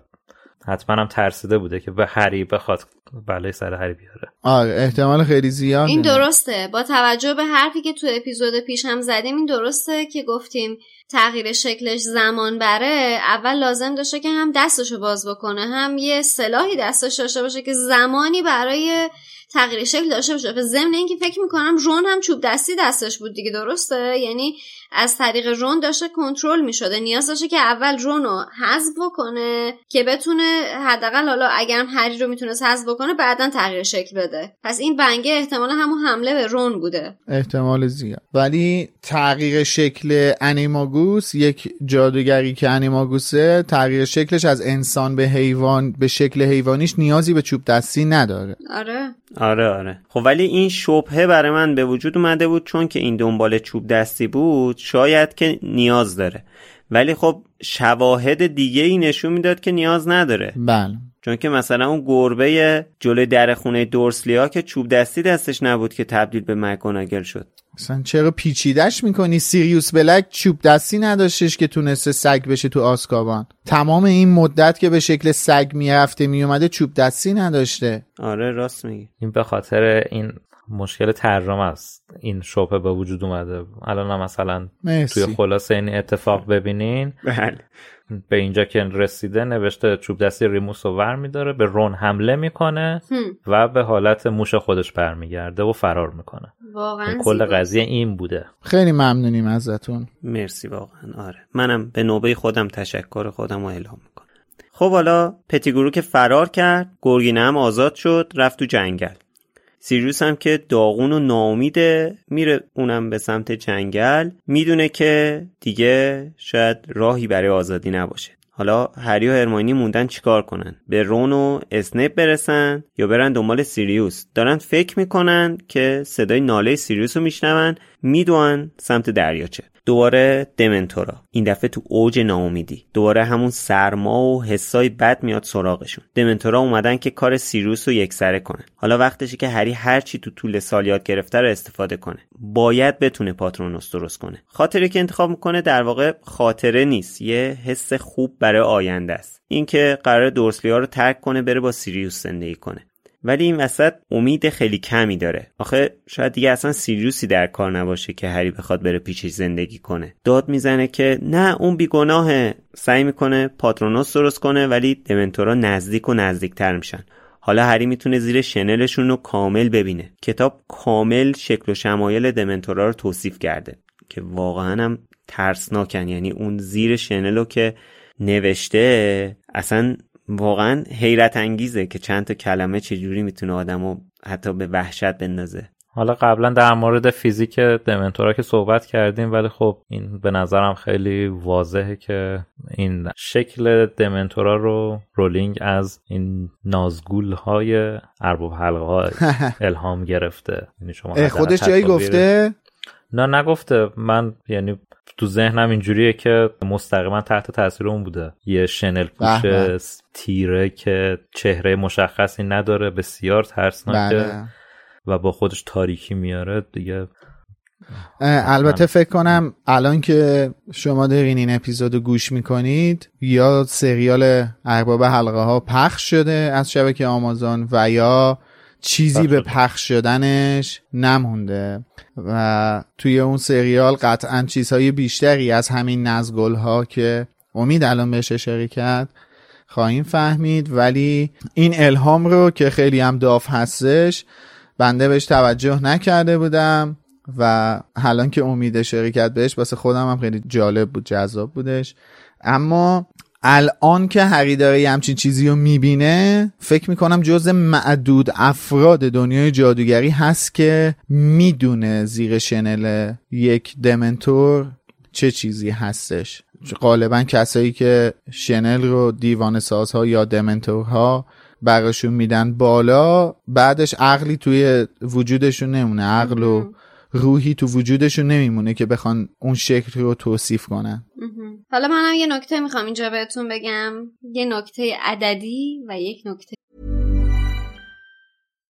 حتما هم ترسیده بوده که به هری بخواد بلای سر هری بیاره. آره احتمال خیلی زیاد این درسته. با توجه به حرفی که تو اپیزود پیش هم زدیم این درسته که گفتیم تغییر شکلش زمان بره. اول لازم داشته که هم دستشو باز بکنه هم یه سلاحی دستش داشته باشه که زمانی برای تغییر شکل داشته باشه. به ضمن اینکه فکر می‌کنم رون هم چوب دستی دستش بود دیگه درسته؟ یعنی از طریق رون داشته کنترل می‌شده. نیاز داشته که اول رون رو حذف بکنه که بتونه حداقل حالا اگرم هری رو می‌تونست حذف بکنه بعدا تغییر شکل بده. پس این بنگه احتمال همون حمله به رون بوده. احتمال زیاد. ولی تغییر شکل انیماگوس یک جادوگری که انیماگوسه تغییر شکلش از انسان به حیوان به شکل حیوانیش نیازی به چوب دستی نداره. آره. آره آره. خب ولی این شبهه برای من به وجود اومده بود چون که این دنبال چوب دستی بود شاید که نیاز داره. ولی خب شواهد دیگه ای نشون می‌داد که نیاز نداره. بله. چون که مثلا اون گربه جلوی در خونه دورسلیا که چوب دستی دستش نبود که تبدیل به مکگوناگل شد. مثلا چرا پیچیدش می‌کنی؟ سیریوس بلک چوب دستی نداشتش که تونسته سگ بشه تو آسکابان. تمام این مدت که به شکل سگ می‌رفته میومده چوب دستی نداشته. آره راست میگی. این به خاطر این مشکل ترجمه است. این شبهه به وجود اومده. الان مثلا مرسی. توی خلاصه این اتفاق ببینین. بله. به اینجا که رسیده نوشته چوب دستی ریموس رو ور میداره به رون حمله می‌کنه هم. و به حالت موش خودش برمیگرده و فرار می‌کنه. واقعا کل. قضیه این بوده. خیلی ممنونیم ازتون. مرسی واقعا. آره. منم به نوبه خودم تشکر خودم رو اعلام می‌کنم. خب حالا پتیگرو که فرار کرد گرگینه هم آزاد شد رفت تو جنگل. سیریوس هم که داغون و ناامیده میره اونم به سمت جنگل. می‌دونه که دیگه شاید راهی برای آزادی نباشه. حالا هری و هرماینی موندن چیکار کنن؟ به رون و اسنیپ برسن یا برن دنبال سیریوس؟ دارن فکر می‌کنن که صدای ناله سیریوس رو میشنون می‌دوئن سمت دریاچه. دوباره دمنتورا. این دفعه تو اوج ناامیدی. دوباره همون سرما و حسای بد میاد سراغشون. دمنتورا اومدن که کار سیریوس رو یکسره کنن. حالا وقتشه که هری هر چی تو طول سال یاد گرفته رو استفاده کنه. باید بتونه پاترونوس درست کنه. خاطره که انتخاب می‌کنه در واقع خاطره نیست. یه حس خوب برای آینده است. اینکه قرار دورسلیا رو ترک کنه بره با سیریوس زندگی کنه. ولی این وسط امید خیلی کمی داره. آخه شاید دیگه اصلا سیریوسی در کار نباشه که هری بخواد بره پیشش زندگی کنه. داد می‌زنه که نه اون بیگناهه. سعی می‌کنه پاترونوس درست کنه ولی دمنتورا نزدیک و نزدیکتر میشن. حالا هری می‌تونه زیر شنلشون رو کامل ببینه. کتاب کامل شکل و شمایل دمنتورا رو توصیف کرده که واقعا هم ترسناکن. یعنی اون زیر شنل رو که نوشته اصلا واقعا حیرت انگیزه که چند تا کلمه چجوری می‌تونه آدمو حتی به وحشت بندازه. حالا قبلا در مورد فیزیک دمنتورا که صحبت کردیم ولی خب این به نظرم خیلی واضحه که این شکل دمنتورا رو رولینگ از این نازگول های ارباب حلقه ها *laughs* الهام گرفته. یعنی شما خودش جایی گفته؟ نه نگفته. من یعنی تو ذهنم اینجوریه که مستقیما تحت تاثیر اون بوده. یه شنل پوش به. تیره که چهره مشخصی نداره بسیار ترسناکه. بله. و با خودش تاریکی میاره دیگه. البته فکر کنم الان که شما دارین این اپیزود رو گوش می‌کنید یا سریال ارباب حلقه ها پخش شده از شبکه آمازون و یا چیزی پخش به. پخش شدنش نمونده و توی اون سریال قطعا چیزهای بیشتری از همین نزگل ها که امید الان بهش اشاره کرد خواهیم فهمید ولی این الهام رو که خیلی هم داف هستش بنده بهش توجه نکرده بودم و الان که امید شرکت بهش واسه خودم هم خیلی جالب بود جذاب بودش اما الان که هری داره یه همچین چیزی رو می‌بینه فکر می‌کنم جز معدود افراد دنیای جادوگری هست که می‌دونه زیر شنل یک دمنتور چه چیزی هستش. غالبا کسایی که شنل رو دیوان سازها یا دمنتورها براشون میدن بالا بعدش عقلی توی وجودشون نمونه. عقل و روحی تو وجودشون نمیمونه که بخوان اون شکل رو توصیف کنن. حالا منم یه نکته می‌خوام اینجا بهتون بگم. یه نکته عددی و یک نکته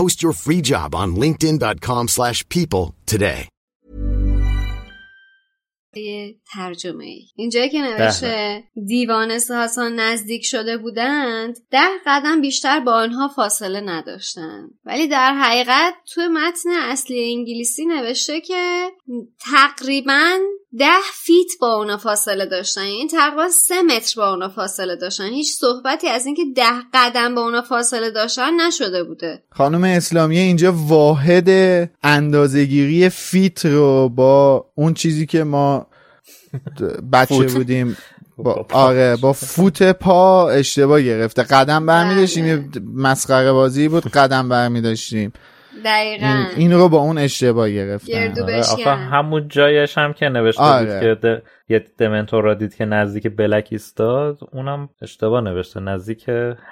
Post your free job on linkedin.com/people slash people today. ترجمه ای اینجایی که نوشته دیوان ساسان نزدیک شده بودند ده قدم بیشتر با آنها فاصله نداشتند ولی در حقیقت توی متن اصلی انگلیسی نوشته که تقریبا ده فیت با اونا فاصله داشتن. یعنی تقریبا سه متر با اونا فاصله داشتن. هیچ صحبتی از اینکه ده قدم با اونا فاصله داشتن نشده بوده. خانم اسلامی اینجا واحد اندازهگیری فیت رو با اون چیزی که ما بچه فوت. بودیم با. آره با فوت پا اشتباه گرفته. قدم برمی داشتیم یه مسخره بازی بود قدم برمی داشتیم دقیقا. این, این رو با اون اشتباه گرفتن. آره، آخه همون جایش هم که نوشته آره. بود که د... یه دمنتور را دید که نزدیک بلک ایستاد اونم اشتباه نوشته. نزدیک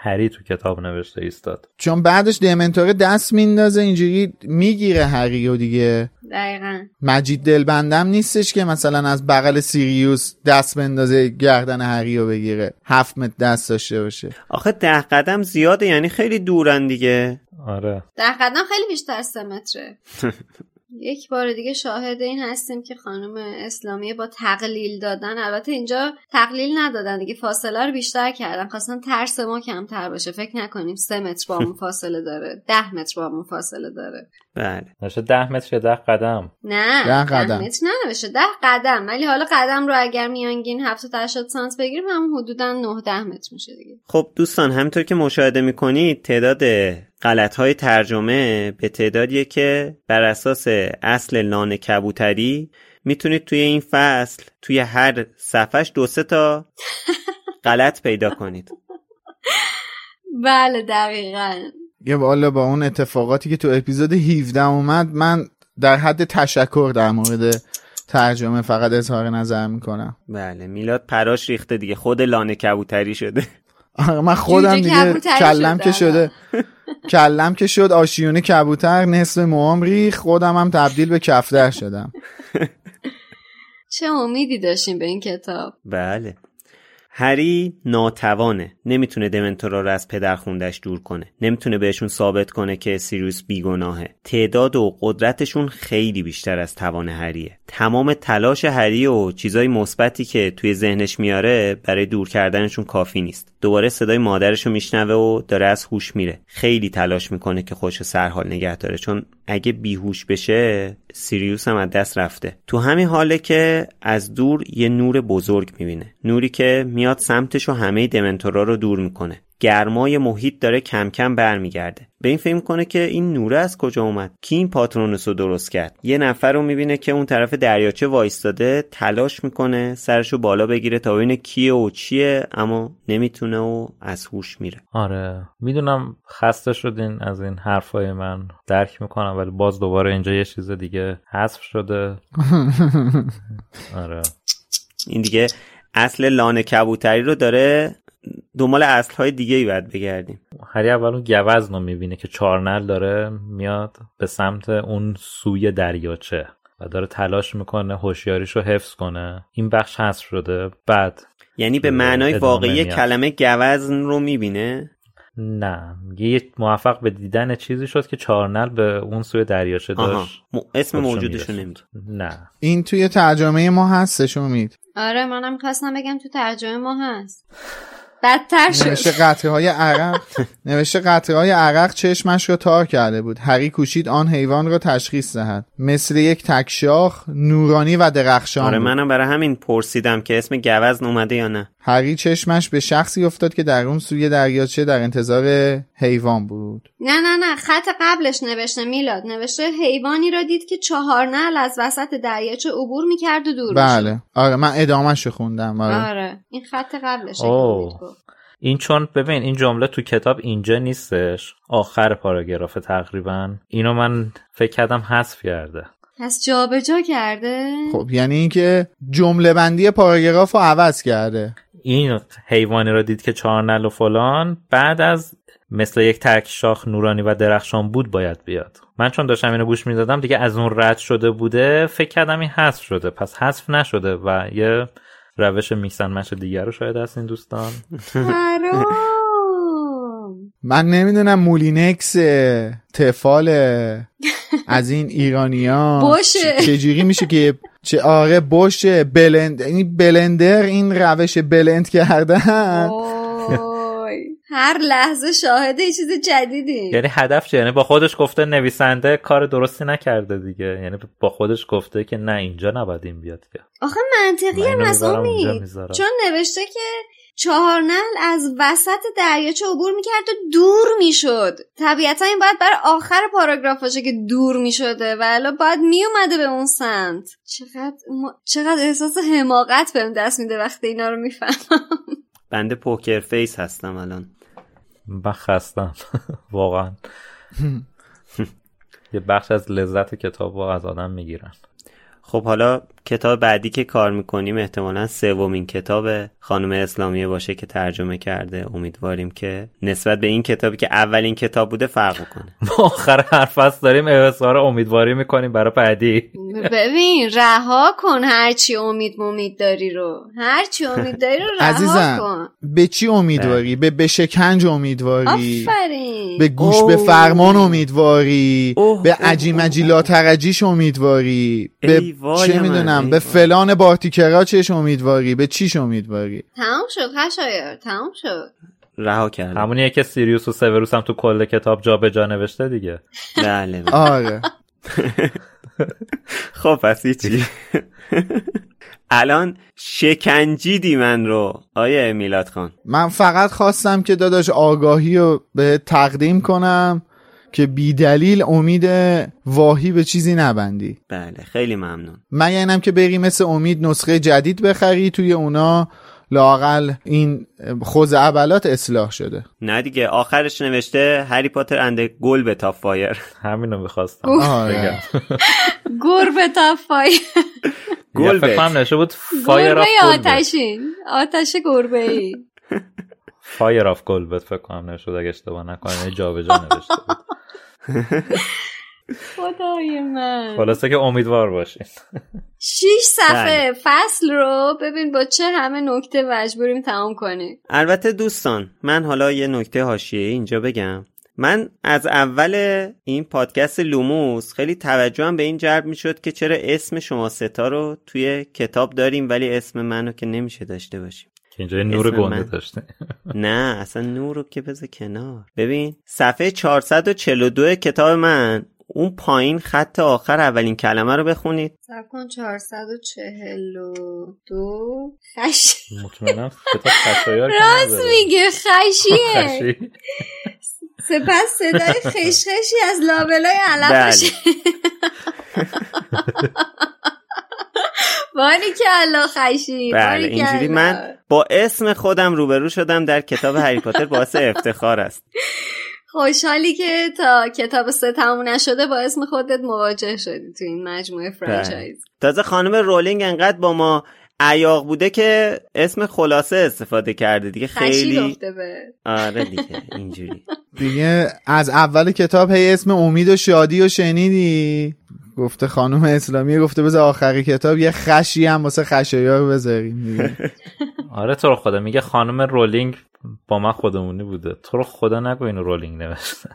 هری تو کتاب نوشته ایستاد. چون بعدش دمنتوره دست میندازه اینجوری می‌گیره هری و دیگه. دقیقا. مجید دلبندم نیستش که مثلا از بغل سیریوس دست بندازه گردن هری رو بگیره. هفت متر دست داشته باشه. آخه ده قدم زیاده یعنی خیلی دورن دیگه. آره. در قدم خیلی بیشتر از سه متره. *laughs* یک بار دیگه شاهد این هستیم که خانم اسلامی با تقلیل دادن البته اینجا تقلیل ندادن دیگه فاصله رو بیشتر کردن. خواستن ترس ما کمتر باشه. فکر نکنیم سه متر با همون *laughs* فاصله داره. ده متر با همون فاصله داره. بله. نوشته ده متر یا ده قدم؟ نه ده ده قدم. متر ننوشته. ده قدم. ولی حالا قدم رو اگر میانگین 70 80 سانت بگیریم همون حدودا 9 10 متر میشه دیگه. خب دوستان همینطور که مشاهده می‌کنید تعداد غلط های ترجمه به تعدادیه که بر اساس اصل لانه کبوتری می‌تونید توی این فصل توی هر صفحش دو سه تا غلط پیدا کنید. *laughs* بله دقیقا. یه والا با اون اتفاقاتی که تو اپیزود 17 اومد من در حد تشکر در مورد ترجمه فقط اظهار نظر می‌کنم. بله میلاد پراش ریخته دیگه خود لانه کبوتری شده. من خودم دیگه کلم که شده کلم که شد آشیونه کبوتر نصف موام ریخ خودم هم تبدیل به کفتر شدم. *laughs* چه امیدی داشتیم به این کتاب؟ بله. هری ناتوانه. نمی‌تونه دمنتورا رو از پدر خوندش دور کنه. نمی‌تونه بهشون ثابت کنه که سیریوس بیگناهه. تعداد و قدرتشون خیلی بیشتر از توان هریه. تمام تلاش هری و چیزای مثبتی که توی ذهنش میاره برای دور کردنشون کافی نیست. دوباره صدای مادرشو میشنوه و داره از هوش میره. خیلی تلاش می‌کنه که خوش سرحال نگه داره. چون اگه بیهوش بشه سیریوس هم از دست رفته. تو همین حاله که از دور یه نور بزرگ می‌بینه. نوری که میاد سمتش و همه دمنتورا رو دور می‌کنه. گرمای محیط داره کم کم برمیگرده. به این فکر کنه که این نوره از کجا اومد؟ کی این پاترونس رو درست کرد؟ یه نفر رو می‌بینه که اون طرف دریاچه وایستاده تلاش می‌کنه سرشو بالا بگیره تا ببینه کیه و چیه اما نمی‌تونه و از هوش میره. آره می‌دونم خسته شدین از این حرفای من. درک می‌کنم ولی باز دوباره اینجا یه چیز دیگه حذف شده. *laughs* آره. این دیگه اصل لانه کبوتری رو داره دنبال اصل های دیگه ای باید بگردیم. هری اول اون گوزن رو می‌بینه که چارنل داره میاد به سمت اون سوی دریاچه و داره تلاش می‌کنه هوشیاریش رو حفظ کنه. این بخش حذف شده بعد یعنی به معنای میاد. واقعی کلمه گوزن رو می‌بینه؟ نه یه موفق به دیدن چیزی شد که چارنل به اون سوی دریاچه داشت اسم موجودشو نمید نه. این توی ترجمه ما هستش امید آره منم خواستم بگم تو ترجمه ما هست. بدتر شد. نوشته قطره های عرق. *laughs* نوشته قطره های عرق چشمش را تار کرده بود. هری کوشید آن حیوان را تشخیص دهد. مثل یک تکشاخ نورانی و درخشان آره. منم برای همین پرسیدم که اسم گوزن اومده یا نه. هری چشمش به شخصی افتاد که در اون سوی دریاچه در انتظار حیوان بود. نه نه نه خط قبلش نوشته میلاد. نوشته حیوانی را دید که چهار نعل از وسط دریاچه عبور می‌کرد و دور بله. آره من ادامهش خوندم آره. آره. این خط گفت. این چون ببین این جمله تو کتاب اینجا نیستش. آخر پاراگراف تقریبا. اینو من فکر کردم حذف کرده. پس جابجا کرده؟ خب یعنی اینکه جمله بندی پاراگراف رو عوض کرده. این حیوانی را دید که چارنل و فلان بعد از مثل یک ترک شاخ نورانی و درخشان بود باید بیاد. من چون داشتم اینو گوش می‌دادم دیگه از اون رد شده بوده فکر کردم این حذف شده. پس حذف نشده و یه روش میکسن مش دیگر رو شاید هست این دوستان. حرام من نمی‌دونم مولینکس تفال از این ایرانیان. چجوری میشه که چه آره باشه. بلند این بلندر این روش بلند کردن. هر لحظه شاهد یه چیز جدیدی. یعنی هدف چیه یعنی با خودش گفته نویسنده کار درستی نکرده دیگه. یعنی با خودش گفته که نه اینجا نباید این بیاد. که آخه منطقی هم از می‌ذارم. چون نوشته که چهار نعل از وسط دریاچه عبور می‌کرد و دور می‌شد. طبیعتا این باید برای آخر پاراگراف باشه که دور می‌شده و الان باید میومده به اون سمت. چقدر ما- چقدر احساس حماقت بهم دست میده وقتی اینا رو می‌فهمم. بنده poker face هستم الان. من خستم. *laughs* واقعا. *laughs* یه بخش از لذت کتاب رو از آدم می‌گیرن. خب حالا کتاب بعدی که کار می‌کنیم احتمالا سومین کتاب خانم اسلامیه باشه که ترجمه کرده. امیدواریم که نسبت به این کتابی که اولین کتاب بوده فرق کنه *laughs* ما آخر هر فصل داریم احسار امیدواری می‌کنیم برای بعدی. ببین رها کن هرچی امید ممید داری رو. هرچی امید داری رو رها عزیزم کن. به چی امیدواری؟ به به شکنج امیدواری؟ آفرین. به گوش به. فرمان امیدواری؟ اوه، به اوه، عجی اوه. مجی لاترجیش امیدواری؟ به چه می‌دونم ای به. فلان بارتیکراچش امیدواری؟ به چیش امیدواری؟ تمام شد خشایر تمام شد. رها کردم. همونیه که سیریوس و سوروس هم تو کل کتاب جا به جا نوشته دیگه. بله بله. آره. *laughs* خب پس هیچی. *laughs* الان شکنجیدی من رو آیه میلاد خان. من فقط خواستم که داداش آگاهی رو بهت تقدیم کنم. که بی‌دلیل امید واهی به چیزی نبندی. بله خیلی ممنون. من اینم که بری مثل امید نسخه جدید بخری توی اونا لااقل این خزعبلات اصلاح شده. نه دیگه آخرش نوشته Harry Potter and Goblet of Fire. همینو می‌خواستم. آره. *laughs* گل فکر کنم بت. نشه بود فایر گربه آتشین؟ آتش گربه ای *laughs* فایر آف گلبت فکر کنم نشد اگه اشتباه نکنم یعنی جا به جا نوشته بود. *laughs* خدای من. خلاصه که امیدوار باشین. شیش صفحه فصل رو ببین با چه همه نکته مجبوریم تمام کنیم. البته دوستان من حالا یه نکته حاشیه اینجا بگم. من از اول این پادکست لوموس خیلی توجهم به این جلب می شد که چرا اسم شما ستا رو توی کتاب داریم ولی اسم منو که نمیشه داشته باشیم. که اینجا نور گنده من. داشته. *laughs* نه اصلا نور رو که بذار کنار. ببین صفحه 442 کتاب من. اون پایین خط آخر اولین کلمه رو بخونید. سب کن 442 خش مطمئنم کتاب خشایار که راست. میگه خشیه. *laughs* خشی. سپس صدای خشخشی از لابلای علفش. *laughs* باری که الله خشی بله اینجوری من با اسم خودم روبرو شدم در کتاب هری پاتر باعث افتخار است. خوشحالی که تا کتاب سه تموم نشده با اسم خودت مواجه شدی تو این مجموعه franchise. تازه خانم رولینگ انقدر با ما ایاق بوده که اسم خلاصه استفاده کرده دیگه خیلی گفته به. آره دیگه اینجوری. دیگه از اول کتاب هی اسم امید و شادی و شنیدی؟ گفته خانم اسلامی گفته بذار آخری کتاب یه خشی هم واسه خشایار بذاریم. دیگه. *laughs* آره تو رو خدا میگه خانم رولینگ با من خودمونی بوده. تو رو خدا نگو اینو رولینگ نوشته.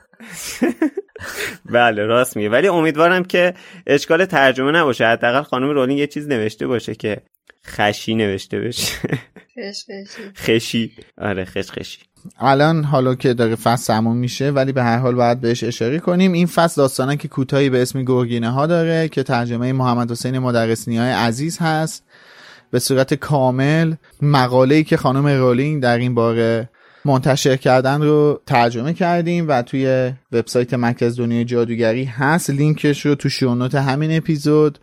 *laughs* بله راست میگه. ولی امیدوارم که اشکال ترجمه نباشه. حداقل خانم رولینگ یه چیز نوشته باشه که خشی نوشته بشه. *laughs* خشی. آره خش خشی الان حالا که داره فصل تموم میشه ولی به هر حال باید بهش اشاره کنیم. این فصل داستانه که کوتاهی به اسم گرگینه ها داره که ترجمه محمد حسین مدرس های عزیز هست. به صورت کامل مقاله‌ای که خانم رولینگ در این باره منتشر کردن رو ترجمه کردیم و توی وبسایت مرکز دنیای جادوگری هست. لینکش رو تو شونوت همین اپیزود.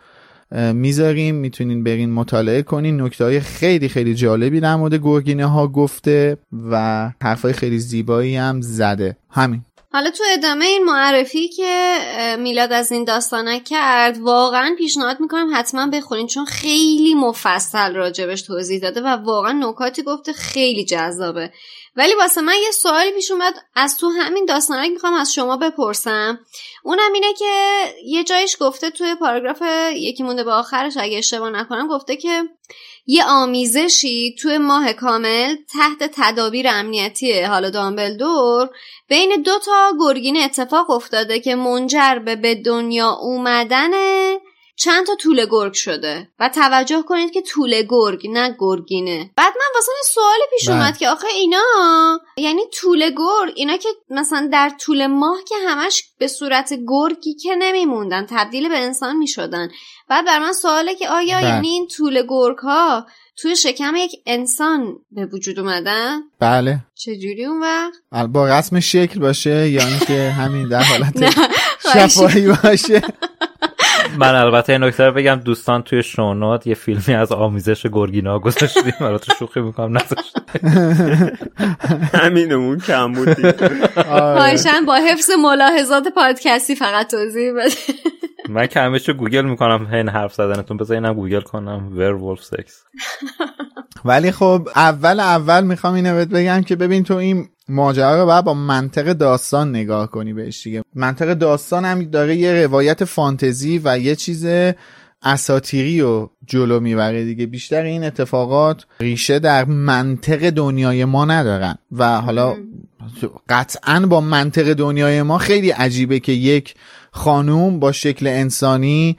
می‌ذاریم می‌تونین برین مطالعه کنین. نکته خیلی خیلی جالبی در مورد گرگینه ها گفته و حرفای خیلی زیبایی هم زده. همین. حالا تو ادامه این معرفی که میلاد از این داستانه کرد واقعا پیشنهاد می‌کنم حتما بخونین چون خیلی مفصل راجبش توضیح داده و واقعا نکاتی گفته خیلی جذابه. ولی واسه من یه سوالی پیش اومد. از تو همین داستانک می‌خوام از شما بپرسم. اونم اینه که یه جایش گفته توی پاراگراف یکی مونده به آخرش اگه اشتباه نکنم گفته که یه آمیزشی توی ماه کامل تحت تدابیر امنیتی حالا دامبلدور بین دو تا گرگین اتفاق افتاده که منجر به به دنیا اومدن چند تا طول گرگ شده. و توجه کنید که طول گرگ نه گرگینه. بعد من واسه سوال پیش بله. اومد که آخه اینا یعنی طول گرگ اینا که مثلا در طول ماه که همش به صورت گرگی که نمیموندن تبدیل به انسان می‌شدن. بعد بر من سواله که آیا بله. یعنی این طول گرگ ها توی شکم یک انسان به وجود اومدن؟ بله. چجوری اون وقت؟ با رسم شکل باشه یا اینکه همین در حالت *laughs* شفاهی باشه. من البته این نکته رو بگم دوستان توی شونوت یه فیلمی از آمیزش گرگینا گذاشتیم. برات شوخی می‌کنم همین اون کم بود با حفظ ملاحظات پادکستی فقط توضیح بده. من که همیشه گوگل می‌کنم این حرف زدنتون بذار اینم گوگل کنم. ورولف سکس ولی خب اول اول می‌خوام اینو بگم که ببین تو این ماجرا رو باید با منطق داستان نگاه کنی بهش دیگه. منطق داستان هم داره یه روایت فانتزی و یه چیز اساطیری رو جلو می‌بره دیگه. بیشتر این اتفاقات ریشه در منطق دنیای ما ندارن. و حالا قطعا با منطق دنیای ما خیلی عجیبه که یک خانوم با شکل انسانی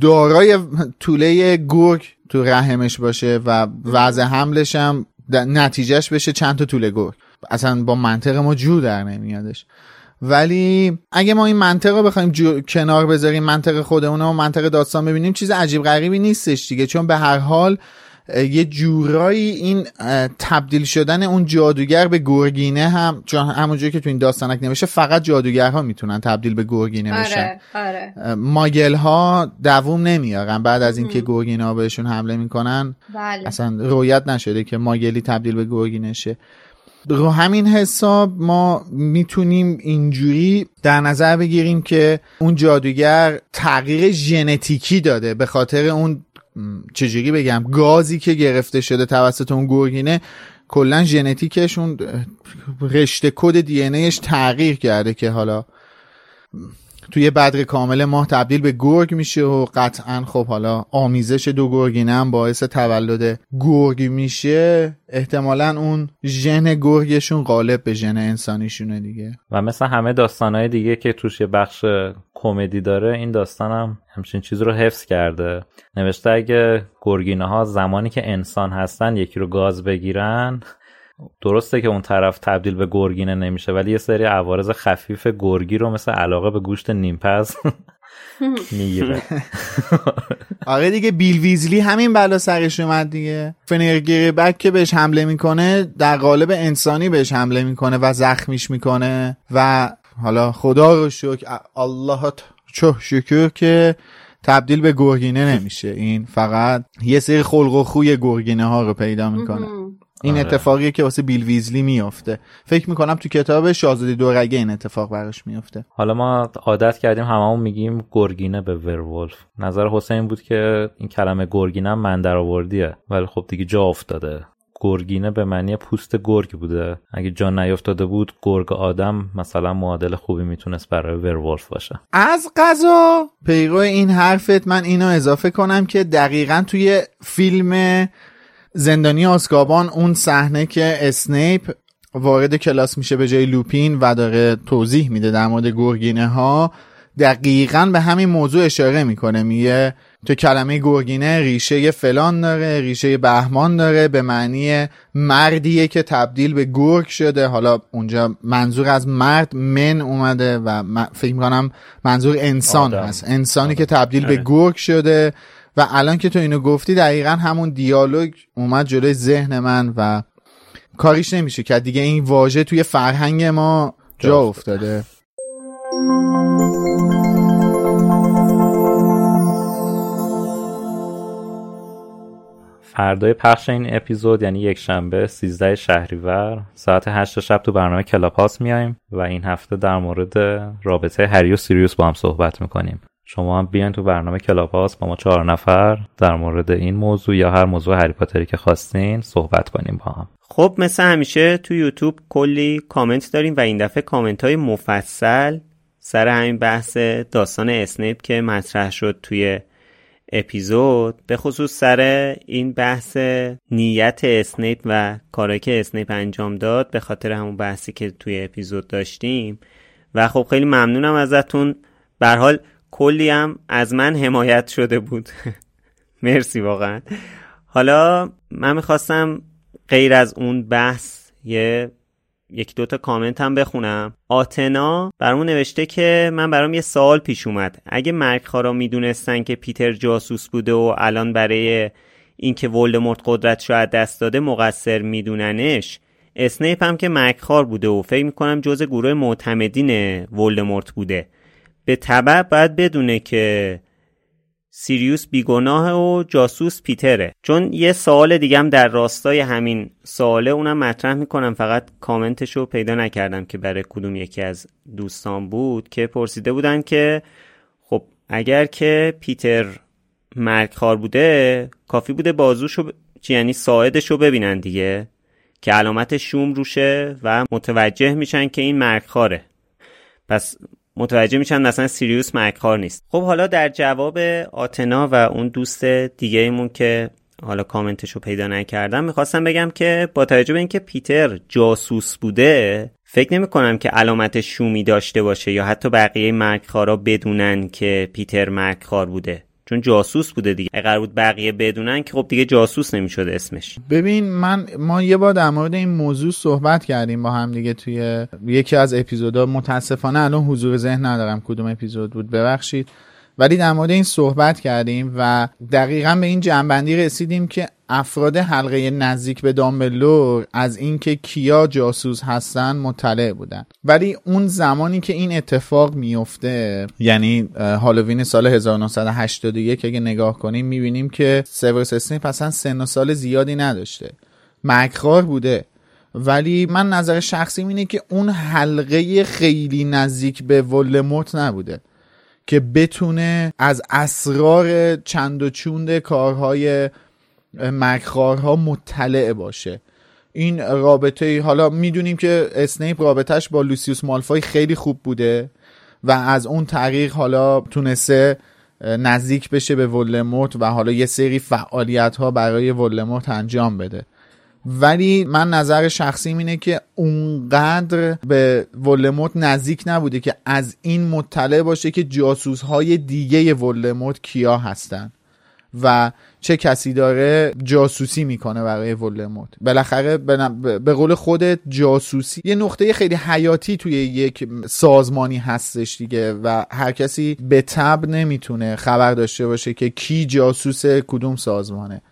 دارای طوله گرگ تو رحمش باشه و وضع حملش هم نتیجهش بشه چند تا طوله گرگ. اصلا با منطق ما جو در نمیادش. ولی اگه ما این منطق رو بخوایم کنار بذاریم منطق خودمون و منطق داستان ببینیم چیز عجیب غریبی نیستش دیگه. چون به هر حال یه جورایی این تبدیل شدن اون جادوگر به گرگینه هم چون همونجوری که تو این داستانک نمیشه فقط جادوگرها می‌تونن تبدیل به گرگینه آره، بشن. آره. ماگل ها دووم نمیارن. بعد از اینکه گرگینه ها بهشون حمله می‌کنن بله. اصلا رویت نشده که ماگلی تبدیل به گرگینه شه رو همین حساب ما می‌تونیم اینجوری در نظر بگیریم که اون جادوگر تغییر ژنتیکی داده به خاطر اون چجوری بگم گازی که گرفته شده توسط اون گرگینه کلا ژنتیکشون رشته کد دی تغییر کرده که حالا توی بدر کامل ماه تبدیل به گرگ میشه و قطعا خب حالا آمیزش دو گرگینه هم باعث تولد گرگ میشه. احتمالا اون ژن گرگشون غالب به ژن انسانیشونه دیگه. و مثل همه داستانهای دیگه که توش یه بخش کمدی داره این داستانم هم همچین چیز رو حفظ کرده. نوشته اگه گرگینه ها زمانی که انسان هستن یکی رو گاز بگیرن درسته که اون طرف تبدیل به گرگینه نمیشه ولی یه سری عوارض خفیف گرگی رو مثل علاقه به گوشت نیمپز *laughs* می‌گیره. *laughs* آره دیگه بیل ویزلی همین بلا سرش اومد دیگه. فنرگیر بک که بهش حمله می‌کنه در قالب انسانی بهش حمله می‌کنه و زخمیش می‌کنه و حالا خدا رو شکر الله چه شکر که تبدیل به گرگینه نمیشه. این فقط یه سری خلق و خوی گرگینه ها رو پیدا می‌کنه. این آره. اتفاقیه که واسه بیل ویزلی میافته. فکر می‌کنم تو کتاب شاهزاده دورگه این اتفاق براش میافته. حالا ما عادت کردیم هممون میگیم گرگینه به ورولف. نظر حسین بود که این کلمه گرگینه من در آوردیه ولی خب دیگه جا افتاده. گرگینه به معنی پوست گرگ بوده. اگه جا نیافتاده بود گرگ آدم مثلا معادل خوبی می‌تونست برای ورولف باشه. از قضا پیرو این حرفت من اینو اضافه کنم که دقیقا توی فیلم زندانی آسکابان اون صحنه که اسنیپ وارد کلاس میشه به جای لوپین و داره توضیح میده در مورد گرگینه ها دقیقا به همین موضوع اشاره می‌کنه میگه تو کلمه گرگینه ریشه فلان داره ریشه بهمان داره به معنی مردیه که تبدیل به گرگ شده حالا اونجا منظور از مرد من اومده و فکر کنم منظور انسان آدم. هست انسانی که تبدیل به آره. گرگ شده و الان که تو اینو گفتی دقیقا همون دیالوگ اومد جلوی ذهن من و کاریش نمیشه که دیگه این واژه توی فرهنگ ما جا افتاده. فردای پخش این اپیزود یعنی یک شنبه 13 شهریور ساعت 8 شب تو برنامه کلاپاس میایم و این هفته در مورد رابطه هری و سیریوس با هم صحبت می‌کنیم. شما هم بیاین تو برنامه Clubhouse با ما چهار نفر در مورد این موضوع یا هر موضوع هری پاتری که خواستین صحبت کنیم با هم. خب مثل همیشه تو یوتیوب کلی کامنت داریم و این دفعه کامنت های مفصل سر همین بحث داستان اسنیپ که مطرح شد توی اپیزود. به خصوص سر این بحث نیت اسنیپ و کارایی که اسنیپ انجام داد به خاطر همون بحثی که توی اپیزود داشتیم. و خب خیلی ممنونم ازتون. به حال کلی هم از من حمایت شده بود. *laughs* مرسی واقعا. حالا من می‌خواستم غیر از اون بحث یه یک دوتا کامنت هم بخونم. آتنا برامون نوشته که من برام یه سوال پیش اومد. اگه مرگخارا می‌دونستن که پیتر جاسوس بوده و الان برای اینکه ولدمورت قدرت از دست داده مقصر میدوننش اسنیپ هم که مرگخوار بوده و فکر می‌کنم جز گروه معتمدین ولدمورت بوده. به طبع باید بدونه که سیریوس بیگناه و جاسوس پیتره چون یه سوال دیگم در راستای همین سواله اونم مطرح می‌کنم فقط کامنتش رو پیدا نکردم که برای کدوم یکی از دوستان بود که پرسیده بودن که خب اگر که پیتر مرگخوار بوده کافی بوده بازوشو. یعنی ساعدش رو ببینن دیگه که علامت شوم روشه و متوجه میشن که این مرگخواره پس متوجه میشن مثلا سیریوس مرگخوار نیست. خب حالا در جواب آتنا و اون دوست دیگه ایمون که حالا کامنتش رو پیدا نکردم می‌خواستم بگم که با توجه به اینکه پیتر جاسوس بوده فکر نمی کنم که علامت شومی داشته باشه یا حتی بقیه مرگخوارا بدونن که پیتر مرگخوار بوده. چون جاسوس بوده دیگه. اگر بود بقیه بدونن که خب دیگه جاسوس نمی‌شد اسمش. ببین من ما یه بار در مورد این موضوع صحبت کردیم با هم دیگه توی یکی از اپیزودها. متاسفانه الان حضور ذهن ندارم کدوم اپیزود بود. ببخشید. ولی در مورد این صحبت کردیم و دقیقا به این جمع‌بندی رسیدیم که افراد حلقه نزدیک به دامبلدور از اینکه کیا جاسوس هستن مطلع بودن. ولی اون زمانی که این اتفاق میفته یعنی هالووین سال 1981 اگه نگاه کنیم می‌بینیم که سیورس اسنیپ اصلا سن و سال زیادی نداشته. مکخار بوده. ولی من نظر شخصی اینه که اون حلقه خیلی نزدیک به ولموت نبوده. که بتونه از اسرار چند و چوند کارهای مکخارها مطلع باشه. این رابطه حالا می‌دونیم که اسنیپ رابطهش با لوسیوس مالفای خیلی خوب بوده و از اون طریق حالا تونسته نزدیک بشه به ولموت و حالا یه سری فعالیت ها برای ولموت انجام بده. ولی من نظر شخصی اینه که اونقدر به ولموت نزدیک نبوده که از این مطلع باشه که جاسوس های دیگه ولموت کیا هستن و چه کسی داره جاسوسی می‌کنه برای ولدمورت. بالاخره به قول خودت جاسوسی یه نقطه خیلی حیاتی توی یک سازمانی هستش دیگه و هر کسی به تب نمی‌تونه خبر داشته باشه که کی جاسوس کدوم سازمانه.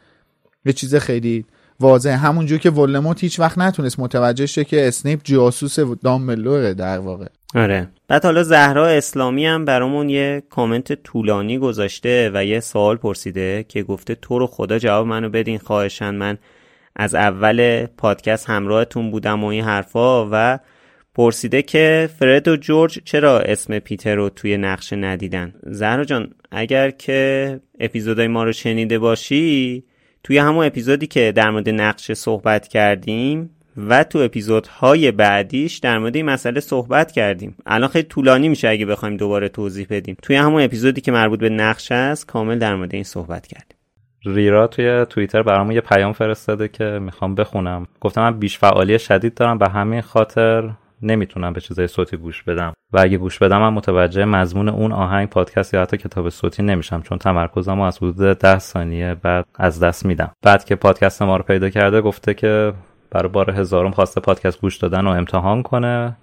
یه چیز خیلی واضح همونجور که ولموت هیچ وقت نتونست متوجه شه که اسنیپ جاسوس دامبلوره در واقع. آره. بعد حالا زهرا اسلامی هم برامون یه کامنت طولانی گذاشته و یه سوال پرسیده که گفته تو رو خدا جواب منو بدین خواهشن. من از اول پادکست همراهتون بودم و این حرفا و پرسیده که فرد و جورج چرا اسم پیتر رو توی نقشه ندیدن؟ زهرا جان اگر که اپیزودهای ما رو شنیده باشی توی همون اپیزودی که در مورد نقشه صحبت کردیم و تو اپیزودهای بعدیش در مورد این مسئله صحبت کردیم. الان خیلی طولانی میشه اگه بخوایم دوباره توضیح بدیم. توی همون اپیزودی که مربوط به نقشه است کامل در مورد این صحبت کردیم. ریرا توی توییتر برامون یه پیام فرستاده که می‌خوام بخونم. گفتم من بیش فعالی شدید دارم به همین خاطر نمی‌تونم به چیزای صوتی گوش بدم. و اگه گوش بدم من متوجه مضمون اون آهنگ پادکست یا حتی کتاب صوتی نمیشم چون تمرکزم از حدود ده ثانیه بعد از دست میدم. بعد که پادکست ما رو پیدا کرده گفته که برای بار هزارم خواسته پادکست گوش دادن و امتحان کنه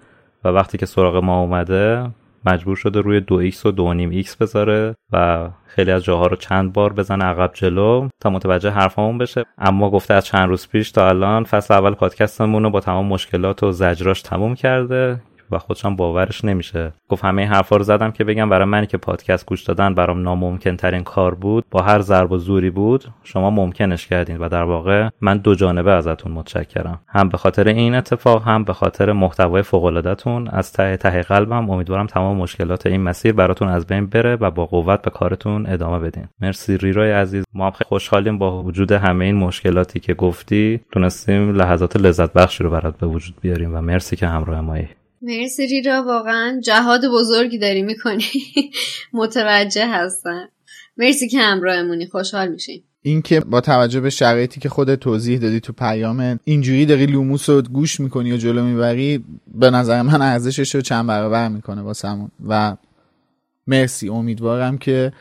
و وقتی که سراغ ما اومده مجبور شده روی دو X و دو نیم X بذاره و خیلی از جاها رو چند بار بزنه عقب جلو تا متوجه حرفامون بشه. اما گفته از چند روز پیش تا الان فصل اول پادکستمون رو با تمام مشکلات و زجراش تموم کرده. و خودشم باورش نمیشه. گفت همه حرفا رو زدم که بگم برای منی که پادکست گوش دادن برام ناممکن ترین کار بود. با هر ضرب و زوری بود شما ممکنش کردین و در واقع من دو جانبه ازتون متشکرم. هم به خاطر این اتفاق هم به خاطر محتوای فوق العاده‌تون از ته ته قلبم امیدوارم تمام مشکلات این مسیر براتون از بین بره و با قوت به کارتون ادامه بدین. مرسی ریرای عزیز. ما هم خوشحالیم با وجود همه این مشکلاتی که گفتی. تونستیم لحظات لذت بخشی رو برات به وجود بیاریم و مرسی که همراه مایی مرسی ریرا واقعا جهاد بزرگی داری می‌کنی. *laughs* متوجه هستن مرسی که همراهمونی خوشحال میشین اینکه با توجه به شرایطی که خودت توضیح دادی تو پیام اینجوری داری لوموس رو گوش می‌کنی و جلو می‌بری به نظر من ارزشش رو چند برابر می‌کنه واسمون. و مرسی. امیدوارم که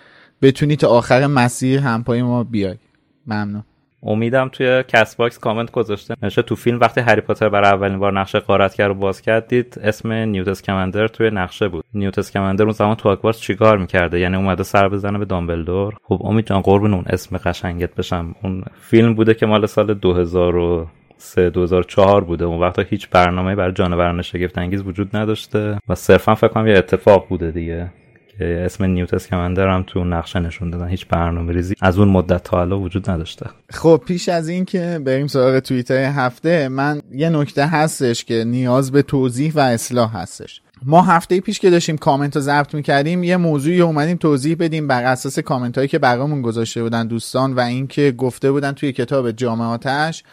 بتونی تا آخر مسیر همپای ما بیای. ممنون. امیدم توی Castbox کامنت گذاشته. نوشته تو فیلم وقتی هری پاتر برای اولین بار نقشه غارتگر رو باز کرد دید اسم نیوت اسکمندر توی نقشه بود. نیوت اسکمندر اون زمان تو هاگوارتز چیکار می‌کرده؟ یعنی اومده سر بزنه به دامبلدور. خب امید جان قربون اون اسم قشنگت بشم. اون فیلم بوده که مال سال 2000 سه 2004 بوده. اون وقتا هیچ برنامه برای جانوران شگفت انگیز وجود نداشته. و صرفا فکر کنم یه اتفاق بوده دیگه. که اسم نیوت اسکمندر هم تو نقشه نشون دادن. هیچ برنامه ریزی از اون مدت تا حالا وجود نداشته. خب پیش از این که بریم سراغ توییتر هفته من یه نکته هستش که نیاز به توضیح و اصلاح هستش. ما هفته پیش که داشتیم کامنت رو ضبط می‌کردیم یه موضوعی اومدیم توضیح بدیم بر اساس کامنت هایی که برامون گذاشته بودن دوستان و اینکه گفته بودن توی کتاب جام آتش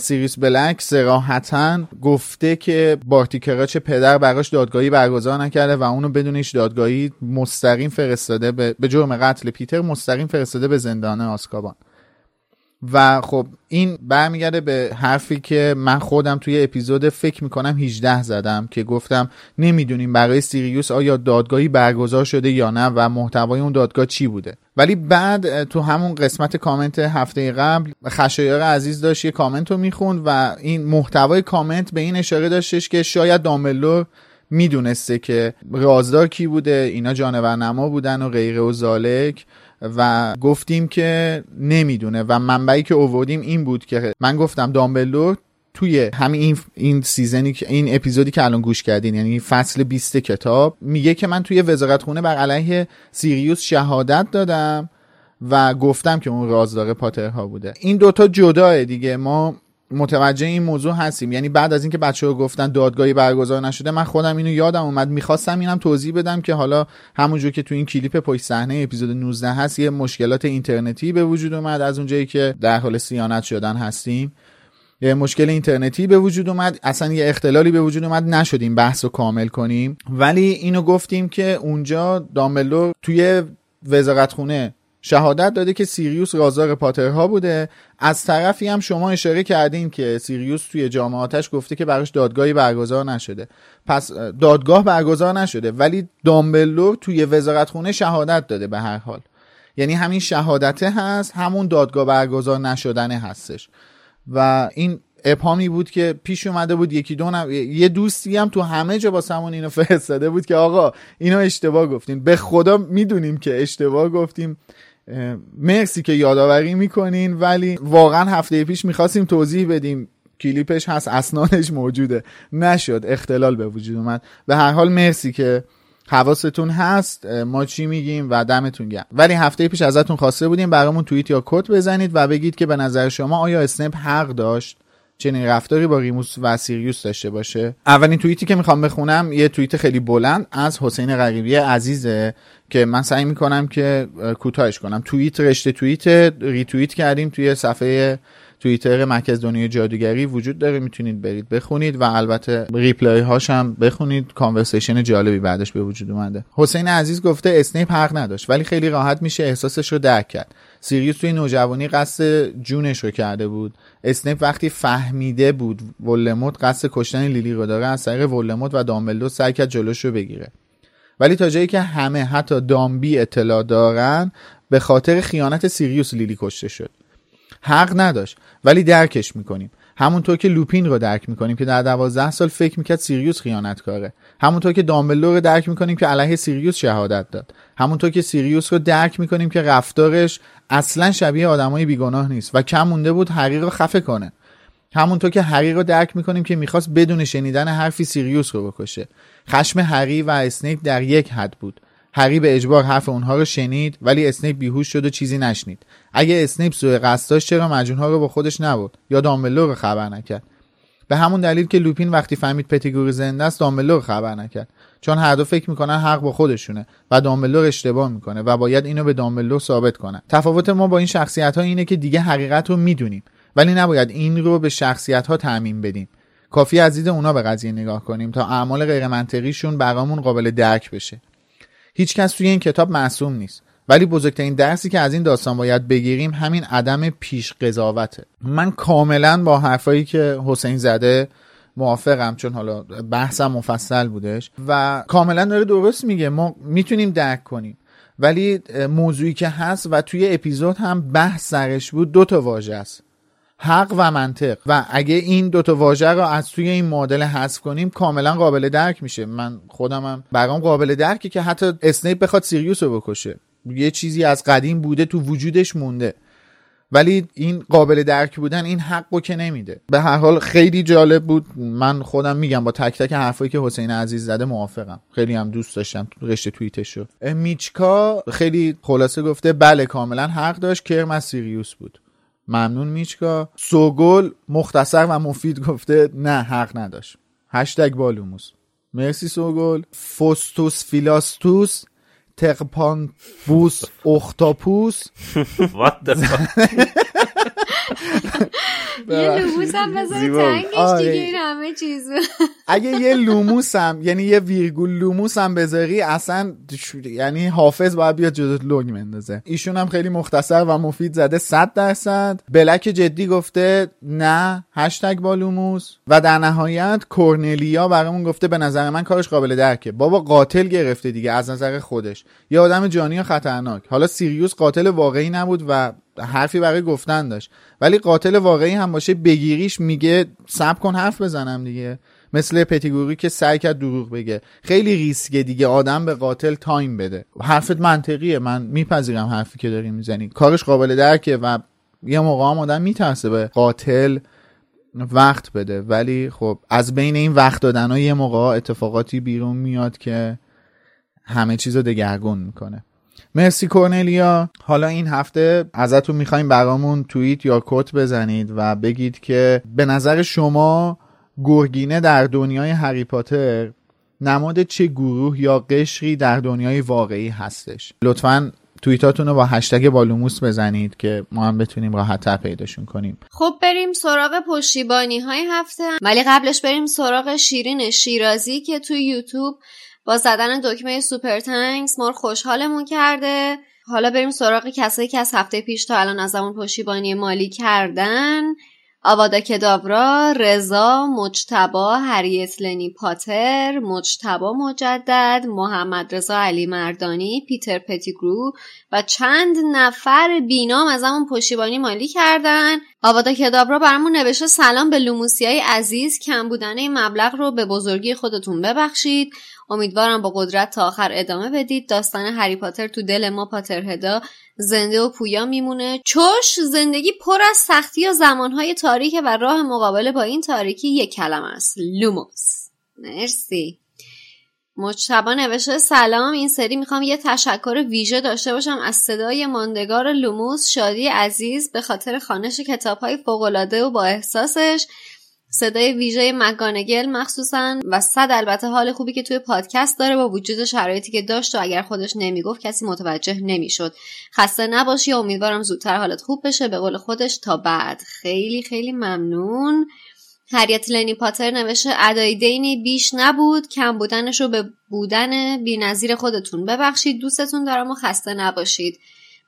سیریوس بلک صراحتا گفته که بارتی کراچ پدر براش دادگاهی برگزار نکرده و اونو بدون هیچ دادگاهی مستقیم فرستاده به, جرم قتل پیتر مستقیم فرستاده به زندان آزکابان. و خب این برمیگرده به حرفی که من خودم توی اپیزود فکر می‌کنم 18 زدم که گفتم نمی‌دونیم برای سیریوس آیا دادگاهی برگزار شده یا نه و محتوای اون دادگاه چی بوده. ولی بعد تو همون قسمت کامنت هفته قبل خشایار عزیز داشت یه کامنت رو می‌خوند و این محتوای کامنت به این اشاره داشتش که شاید داملور می‌دونسته که رازدار کی بوده اینا جانور نما بودن و غیره و زالک. و گفتیم که نمی‌دونه و منبعی که اووردیم این بود که من گفتم دامبلور توی همین این این سیزنی این اپیزودی که الان گوش کردین یعنی فصل 20 کتاب میگه که من توی وزارت خونه بر علیه سیریوس شهادت دادم و گفتم که اون رازدار پاترها بوده. این دوتا جداه دیگه. ما متوجه این موضوع هستیم. یعنی بعد از اینکه بچه ها گفتن دادگاهی برگزار نشده من خودم اینو یادم اومد. می‌خواستم اینم توضیح بدم که حالا همونجور که تو این کلیپ پشت صحنه اپیزود 19 هست یه مشکلات اینترنتی به وجود اومد. از اونجایی که در حال سیانت شدن هستیم یه مشکل اینترنتی به وجود اومد. اصلا یه اختلالی به وجود اومد. نشدیم بحث رو کامل کنیم. ولی اینو گفتیم که اونجا داملو توی وزارت خونه شهادت داده که سیریوس رازار پاترها بوده. از طرفی هم شما اشاره کردین که سیریوس توی جامعاتش گفته که براش دادگاهی برگزار نشده. پس دادگاه برگزار نشده ولی دامبلور توی وزارت خونه شهادت داده به هر حال. یعنی همین شهادته هست همون دادگاه برگزار نشدنه هستش. و این ابهامی بود که پیش اومده بود یکی دو نم... یه دوستی هم تو همه جا با سمون اینو *laughs* فرستاده بود که آقا اینو اشتباه گفتین. به خدا می‌دونیم که اشتباه گفتیم. مرسی که یادآوری می‌کنین ولی واقعا هفته پیش می‌خواستیم توضیح بدیم. کلیپش هست اسنادش موجوده. نشد اختلال به وجود اومد. به هر حال مرسی که حواستون هست. ما چی میگیم و دمتون گرم. ولی هفته پیش ازتون خواسته بودیم برامون توییت یا کد بزنید و بگید که به نظر شما آیا اسنپ حق داشت؟ چنین رفتاری با ریموس و سیریوس داشته باشه؟ اولین توییتی که می‌خوام بخونم یه توییت خیلی بلند از حسین غریبی عزیزه که من سعی می‌کنم که کوتاهش کنم. توییت رشته توییت ریتوییت کردیم توی صفحه توییتر مرکز دنیای جادوگری وجود داره می‌تونید برید بخونید و البته reply هاش هم بخونید. conversation جالبی بعدش به وجود اومده. حسین عزیز گفته اسنیپ حق نداشت ولی خیلی راحت میشه احساسش رو درک کرد. سیریوس توی نوجوانی قصد جونش رو کرده بود. اسنیپ وقتی فهمیده بود ولدمورت قصد کشتن لیلی رو داره از طریق ولدمورت و دامبلدور سعی کرد جلوش رو بگیره. ولی تا جایی که همه حتی دامبی اطلاع دارن به خاطر خیانت سیریوس لیلی کشته شد. حق نداشت. ولی درکش می‌کنیم. همونطور که لوپین رو درک می‌کنیم که در دوازده سال فکر می‌کرد سیریوس خیانتکاره. همونطور که دامبلدور رو درک می‌کنیم که علیه سیریوس شهادت داد. همونطور که سیریوس رو درک می‌کنیم که رفتارش اصلا شبیه آدمای بیگناه نیست. و کم مونده بود حقیق رو خفه کنه. همونطور که هری رو درک می‌کنیم که می‌خواست بدون شنیدن حرفی سیریوس رو بکشه. خشم هری و اسنیپ در یک حد بود. هری به اجبار حرف اونها رو شنید ولی اسنیپ بیهوش شد و چیزی نشنید. اگه اسنیپ سوء قصد داشت چرا مجنونها رو با خودش نبرد یا دامبلدور رو خبر نکرد؟ به همون دلیل که لوپین وقتی فهمید پتیگرو زنده است دامبلدور خبر نکرد. چون هر دو فکر می‌کنن حق با خودشونه و دامبلور اشتباه می‌کنه و باید اینو به دامبلور ثابت کنن. تفاوت ما با این شخصیت ها اینه که دیگه حقیقت رو می‌دونیم. ولی نباید این رو به شخصیت ها تعمیم بدیم. کافیه از دید اونا به قضیه نگاه کنیم تا اعمال غیر منطقیشون برامون قابل درک بشه. هیچکس توی این کتاب معصوم نیست. ولی بزرگترین درسی که از این داستان باید بگیریم همین عدم پیش قضاوته من کاملا با حرفایی که حسین زده موافقم چون حالا بحثم مفصل بودش. و کاملا داره درست میگه ما می‌تونیم درک کنیم. ولی موضوعی که هست و توی اپیزود هم بحث سرش بود دو تا واژه است. حق و منطق. و اگه این دوتا واژه رو از توی این مدل حذف کنیم کاملا قابل درک میشه. من خودمم برام قابل درکه که حتی اسنیپ بخواد سیریوس رو بکشه. یه چیزی از قدیم بوده تو وجودش مونده. ولی این قابل درک بودن این حق که نمیده. به هر حال خیلی جالب بود. من خودم میگم با تک تک حرفایی که حسین عزیز زده موافقم. خیلی هم دوست داشتم رشته توییتش رو میچکا خیلی خلاصه گفته بله کاملا حق داشت. کرم از سیریوس بود. ممنون میچکا. سوگل مختصر و مفید گفته نه حق نداشت. هشتگ بالوموس. مرسی سوگل. فوستوس فیلاستوس. Terpanbus Octopus. *laughs* What the fuck? *laughs* یه لوموس هم بذاری تنگش دیگه این همه چیز اگه یه لوموس هم یعنی یه ویرگول لوموس هم بذاری اصلا یعنی حافظ باید بیاد جدت لوگ مندازه ایشون هم خیلی مختصر و مفید زده 100 درصد. بلک جدی گفته نه هشتگ با لوموس. و در نهایت کورنلیا برامون گفته به نظر من کارش قابل درکه. بابا قاتل گرفته دیگه از نظر خودش. یه آدم جانی و خطرناک. حالا سیریوس قاتل واقعی نبود و حرفی برای گفتن داشت. ولی قاتل واقعی هم باشه بگیریش میگه سب کن حرف بزنم دیگه. مثل پتیگوری که سعی کرد دروغ بگه. خیلی ریسکه دیگه آدم به قاتل تایم بده. حرفت منطقیه. من میپذیرم حرفی که داری می‌زنی. کارش قابل درکه و یه موقع هم آدم میترسه به قاتل وقت بده. ولی خب از بین این وقت دادن ها یه موقع اتفاقاتی بیرون میاد که همه چیز رو دگرگون می‌کنه. مرسی کورنلیا. حالا این هفته ازتون می‌خوایم برامون توییت یا کت بزنید و بگید که به نظر شما گرگینه در دنیای هری پاتر نماد چه گروه یا قشری در دنیای واقعی هستش؟ لطفا توییتاتون رو با هشتگ بالوموس بزنید که ما هم بتونیم راحت پیداشون کنیم. خب بریم سراغ پشتیبانی های هفته. ولی قبلش بریم سراغ شیرین شیرازی که توی یوتیوب با زدن دکمه سوپر تنکس ما خوشحالمون کرده حالا بریم سراغ کسایی که از هفته پیش تا الان از همون پشتیبانی مالی کردن آوادا کدابرا، رضا، مجتبا، هریت لنی پاتر، مجتبا مجدد، محمد رضا علی مردانی، پیتر پتیگرو و چند نفر بینام از همون پشتیبانی مالی کردن. آوادا کدابرا برامون نوشته سلام به لوموسیای عزیز کم بودن این مبلغ رو به بزرگی خودتون ببخشید. امیدوارم با قدرت تا آخر ادامه بدید. داستان هری پاتر تو دل ما Potterhead ا زنده و پویا میمونه. چون زندگی پر از سختی و زمانهای تاریک و راه مقابله با این تاریکی یک کلمه است. لوموس. مرسی. مجتبی نوشته سلام. این سری می‌خوام یه تشکر ویژه داشته باشم از صدای ماندگار لوموس شادی عزیز به خاطر خوانش کتاب های و با احساسش. صدای ویژه مگانگل مخصوصا و صد البته حال خوبی که توی پادکست داره با وجود شرایطی که داشت و اگر خودش نمی‌گفت کسی متوجه نمی‌شد. خسته نباشی امیدوارم زودتر حالت خوب بشه. به قول خودش تا بعد. خیلی خیلی ممنون. هریت لنی پاتر نوشته ادای دینی بیش نبود. کم بودنش رو به بودن بینظیر خودتون ببخشید. دوستتون دارم و خسته نباشید.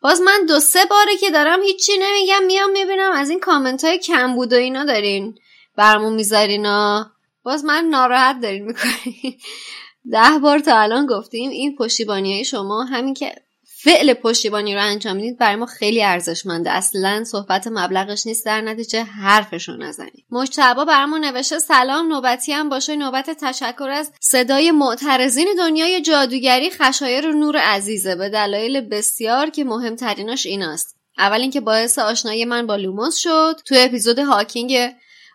باز من دو سه باره که دارم هیچی نمیگم. میام می‌بینم از این کامنت های کم بود و اینا دارین. برمون میذارینا؟ باز من ناراحت دارین می‌کنین *laughs* ده بار تا الان گفتیم این پشتیبانی های شما همین که فعل پشتیبانی رو انجام می‌دید برای ما خیلی ارزشمنده. اصلا صحبت مبلغش نیست در نتیجه حرفشو نزنید. مجتبا برامون نوشته سلام نوبتی هم باشه. نوبت تشکر از صدای معترضین دنیای جادوگری خشایر نور عزیزه. به دلایل بسیار که مهمتریناش ایناست. اول اینکه باعث آشنایی من با لوموس شد. تو اپیزود هاکینگ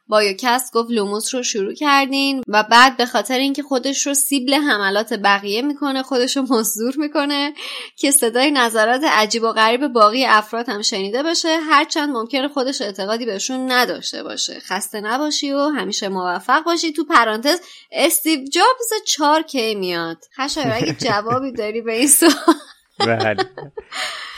بایوکست گفت لوموس رو شروع کردین و بعد به خاطر اینکه خودش رو سیبل حملات بقیه می‌کنه خودش رو مزدور می‌کنه که صدای نظرات عجیب و غریب باقی افراد هم شنیده بشه هرچند ممکنه خودش اعتقادی بهشون نداشته باشه. خسته نباشی و همیشه موفق باشی. تو پرانتز استیو جابز چار کی میاد؟ خشایار اگه *laughs* جوابی داری به این سوال. بله.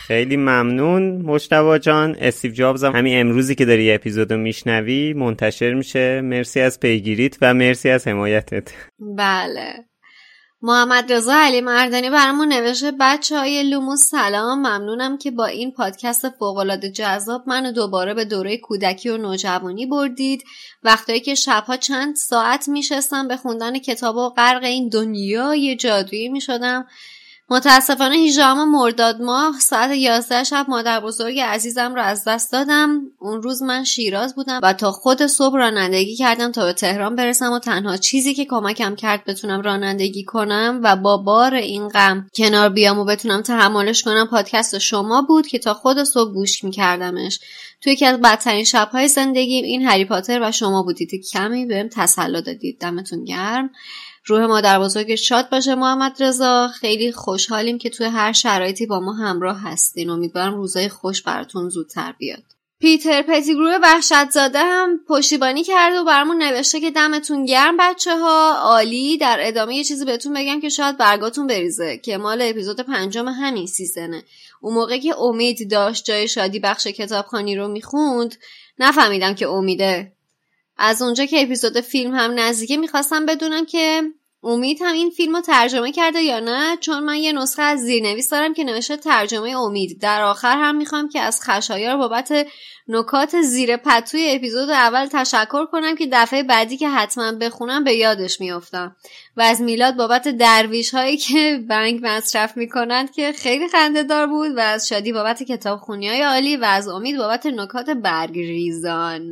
خیلی ممنون. مجتبی جان استیو جابز هم. همین امروزی که داری اپیزودو میشنوی منتشر میشه. مرسی از پیگیریت و مرسی از حمایتت. بله. محمد رضا علی مردانی برامون نوشته بچه های لومو سلام. ممنونم که با این پادکست فوقالعاده جذاب منو دوباره به دوره کودکی و نوجوانی بردید. وقتایی که شبها چند ساعت میشستم به خوندن کتاب و غرق این دنیای جادویی می‌شدم. متاسفانه 18 مرداد ماه ساعت 11 شب مادر بزرگ عزیزم رو از دست دادم. اون روز من شیراز بودم و تا خود صبح رانندگی کردم تا به تهران برسم و تنها چیزی که کمکم کرد بتونم رانندگی کنم و با بار این غم کنار بیام و بتونم تحملش کنم پادکست شما بود که تا خود صبح گوش میکردمش. توی یکی از بدترین شبهای زندگیم این هری پاتر و شما بودید. کمی بهم تسلا دادید. دمتون گرم. روح مادر بزرگ شاد باشه محمد رضا. خیلی خوشحالیم که توی هر شرایطی با ما همراه هستین. امیدوارم روزای خوش براتون زودتر بیاد. پیتر پتیگرو وحشت زاده هم پشتیبانی کرده و برامون نوشته که دمتون گرم بچه ها عالی. در ادامه یه چیزی بهتون بگم که شاید برگاتون بریزه که مال اپیزود پنجم همین سیزنه. اون موقع که امید داشت جای شادی بخش کتابخانی رو می‌خوند نفهمیدم که امیده. از اونجا که اپیزود فیلم هم نزدیکه می‌خواستم بدونم که امید هم این فیلم رو ترجمه کرده یا نه چون من یه نسخه از زیرنویس دارم که نوشته ترجمه امید. در آخر هم می‌خوام که از خشایار بابت نکات زیر پتوی اپیزود اول تشکر کنم که دفعه بعدی که حتما بخونم به یادش میافتم. و از میلاد بابت درویش هایی که بنگ مصرف می‌کنند که خیلی خنده دار بود و از شادی بابت کتاب خونی های عالی و از امید بابت نکات برگریزان.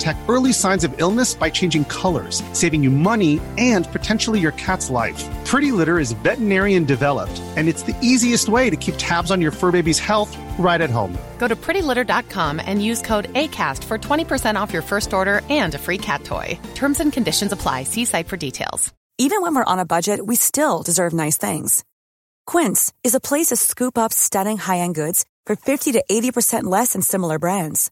detect early signs of illness by changing colors, saving you money and potentially your cat's life. Pretty Litter is veterinarian developed, and it's the easiest way to keep tabs on your fur baby's health right at home. Go to prettylitter.com and use code ACAST for 20% off your first order and a free cat toy. Terms and conditions apply. See site for details. Even when we're on a budget, we still deserve nice things. Quince is a place to scoop up stunning high end goods for 50 to 80% less than similar brands.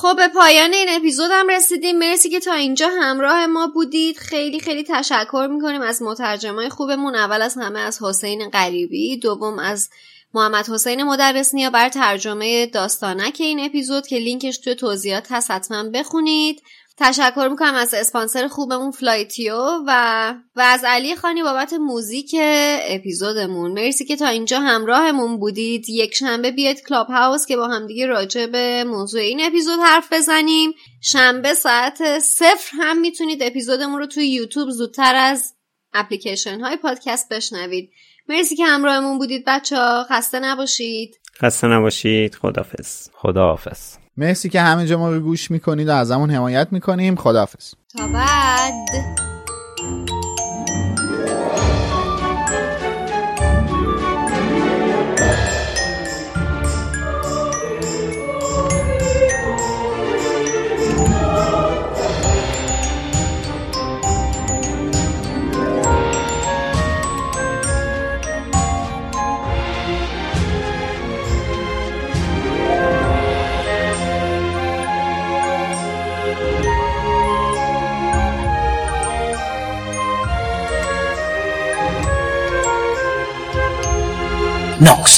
خب به پایان این اپیزود هم رسیدیم. مرسی که تا اینجا همراه ما بودید. خیلی خیلی تشکر می‌کنیم از مترجمای خوبمون. اول از همه از حسین قریبی دوم از محمد حسین مدرس نیا بر ترجمه داستانک این اپیزود که لینکش توی توضیحات هست حتما بخونید. تشکر می‌کنم از اسپانسر خوبمون فلایتیو و و از علی خانی بابت موزیک اپیزودمون. مرسی که تا اینجا همراهمون بودید. یک شنبه بیاید Clubhouse که با همدیگه راجع به موضوع این اپیزود حرف بزنیم. شنبه ساعت صفر هم می‌تونید اپیزودمون رو توی یوتیوب زودتر از اپلیکیشن های پادکست بشنوید. مرسی که همراهمون بودید بچه ها خسته نباشید. خسته نباشید. خدافظ خداحافظ. مرسی که همه ما رو گوش می‌کنید و از همون حمایت می‌کنیم. خداحافظ. تا بعد. knocks.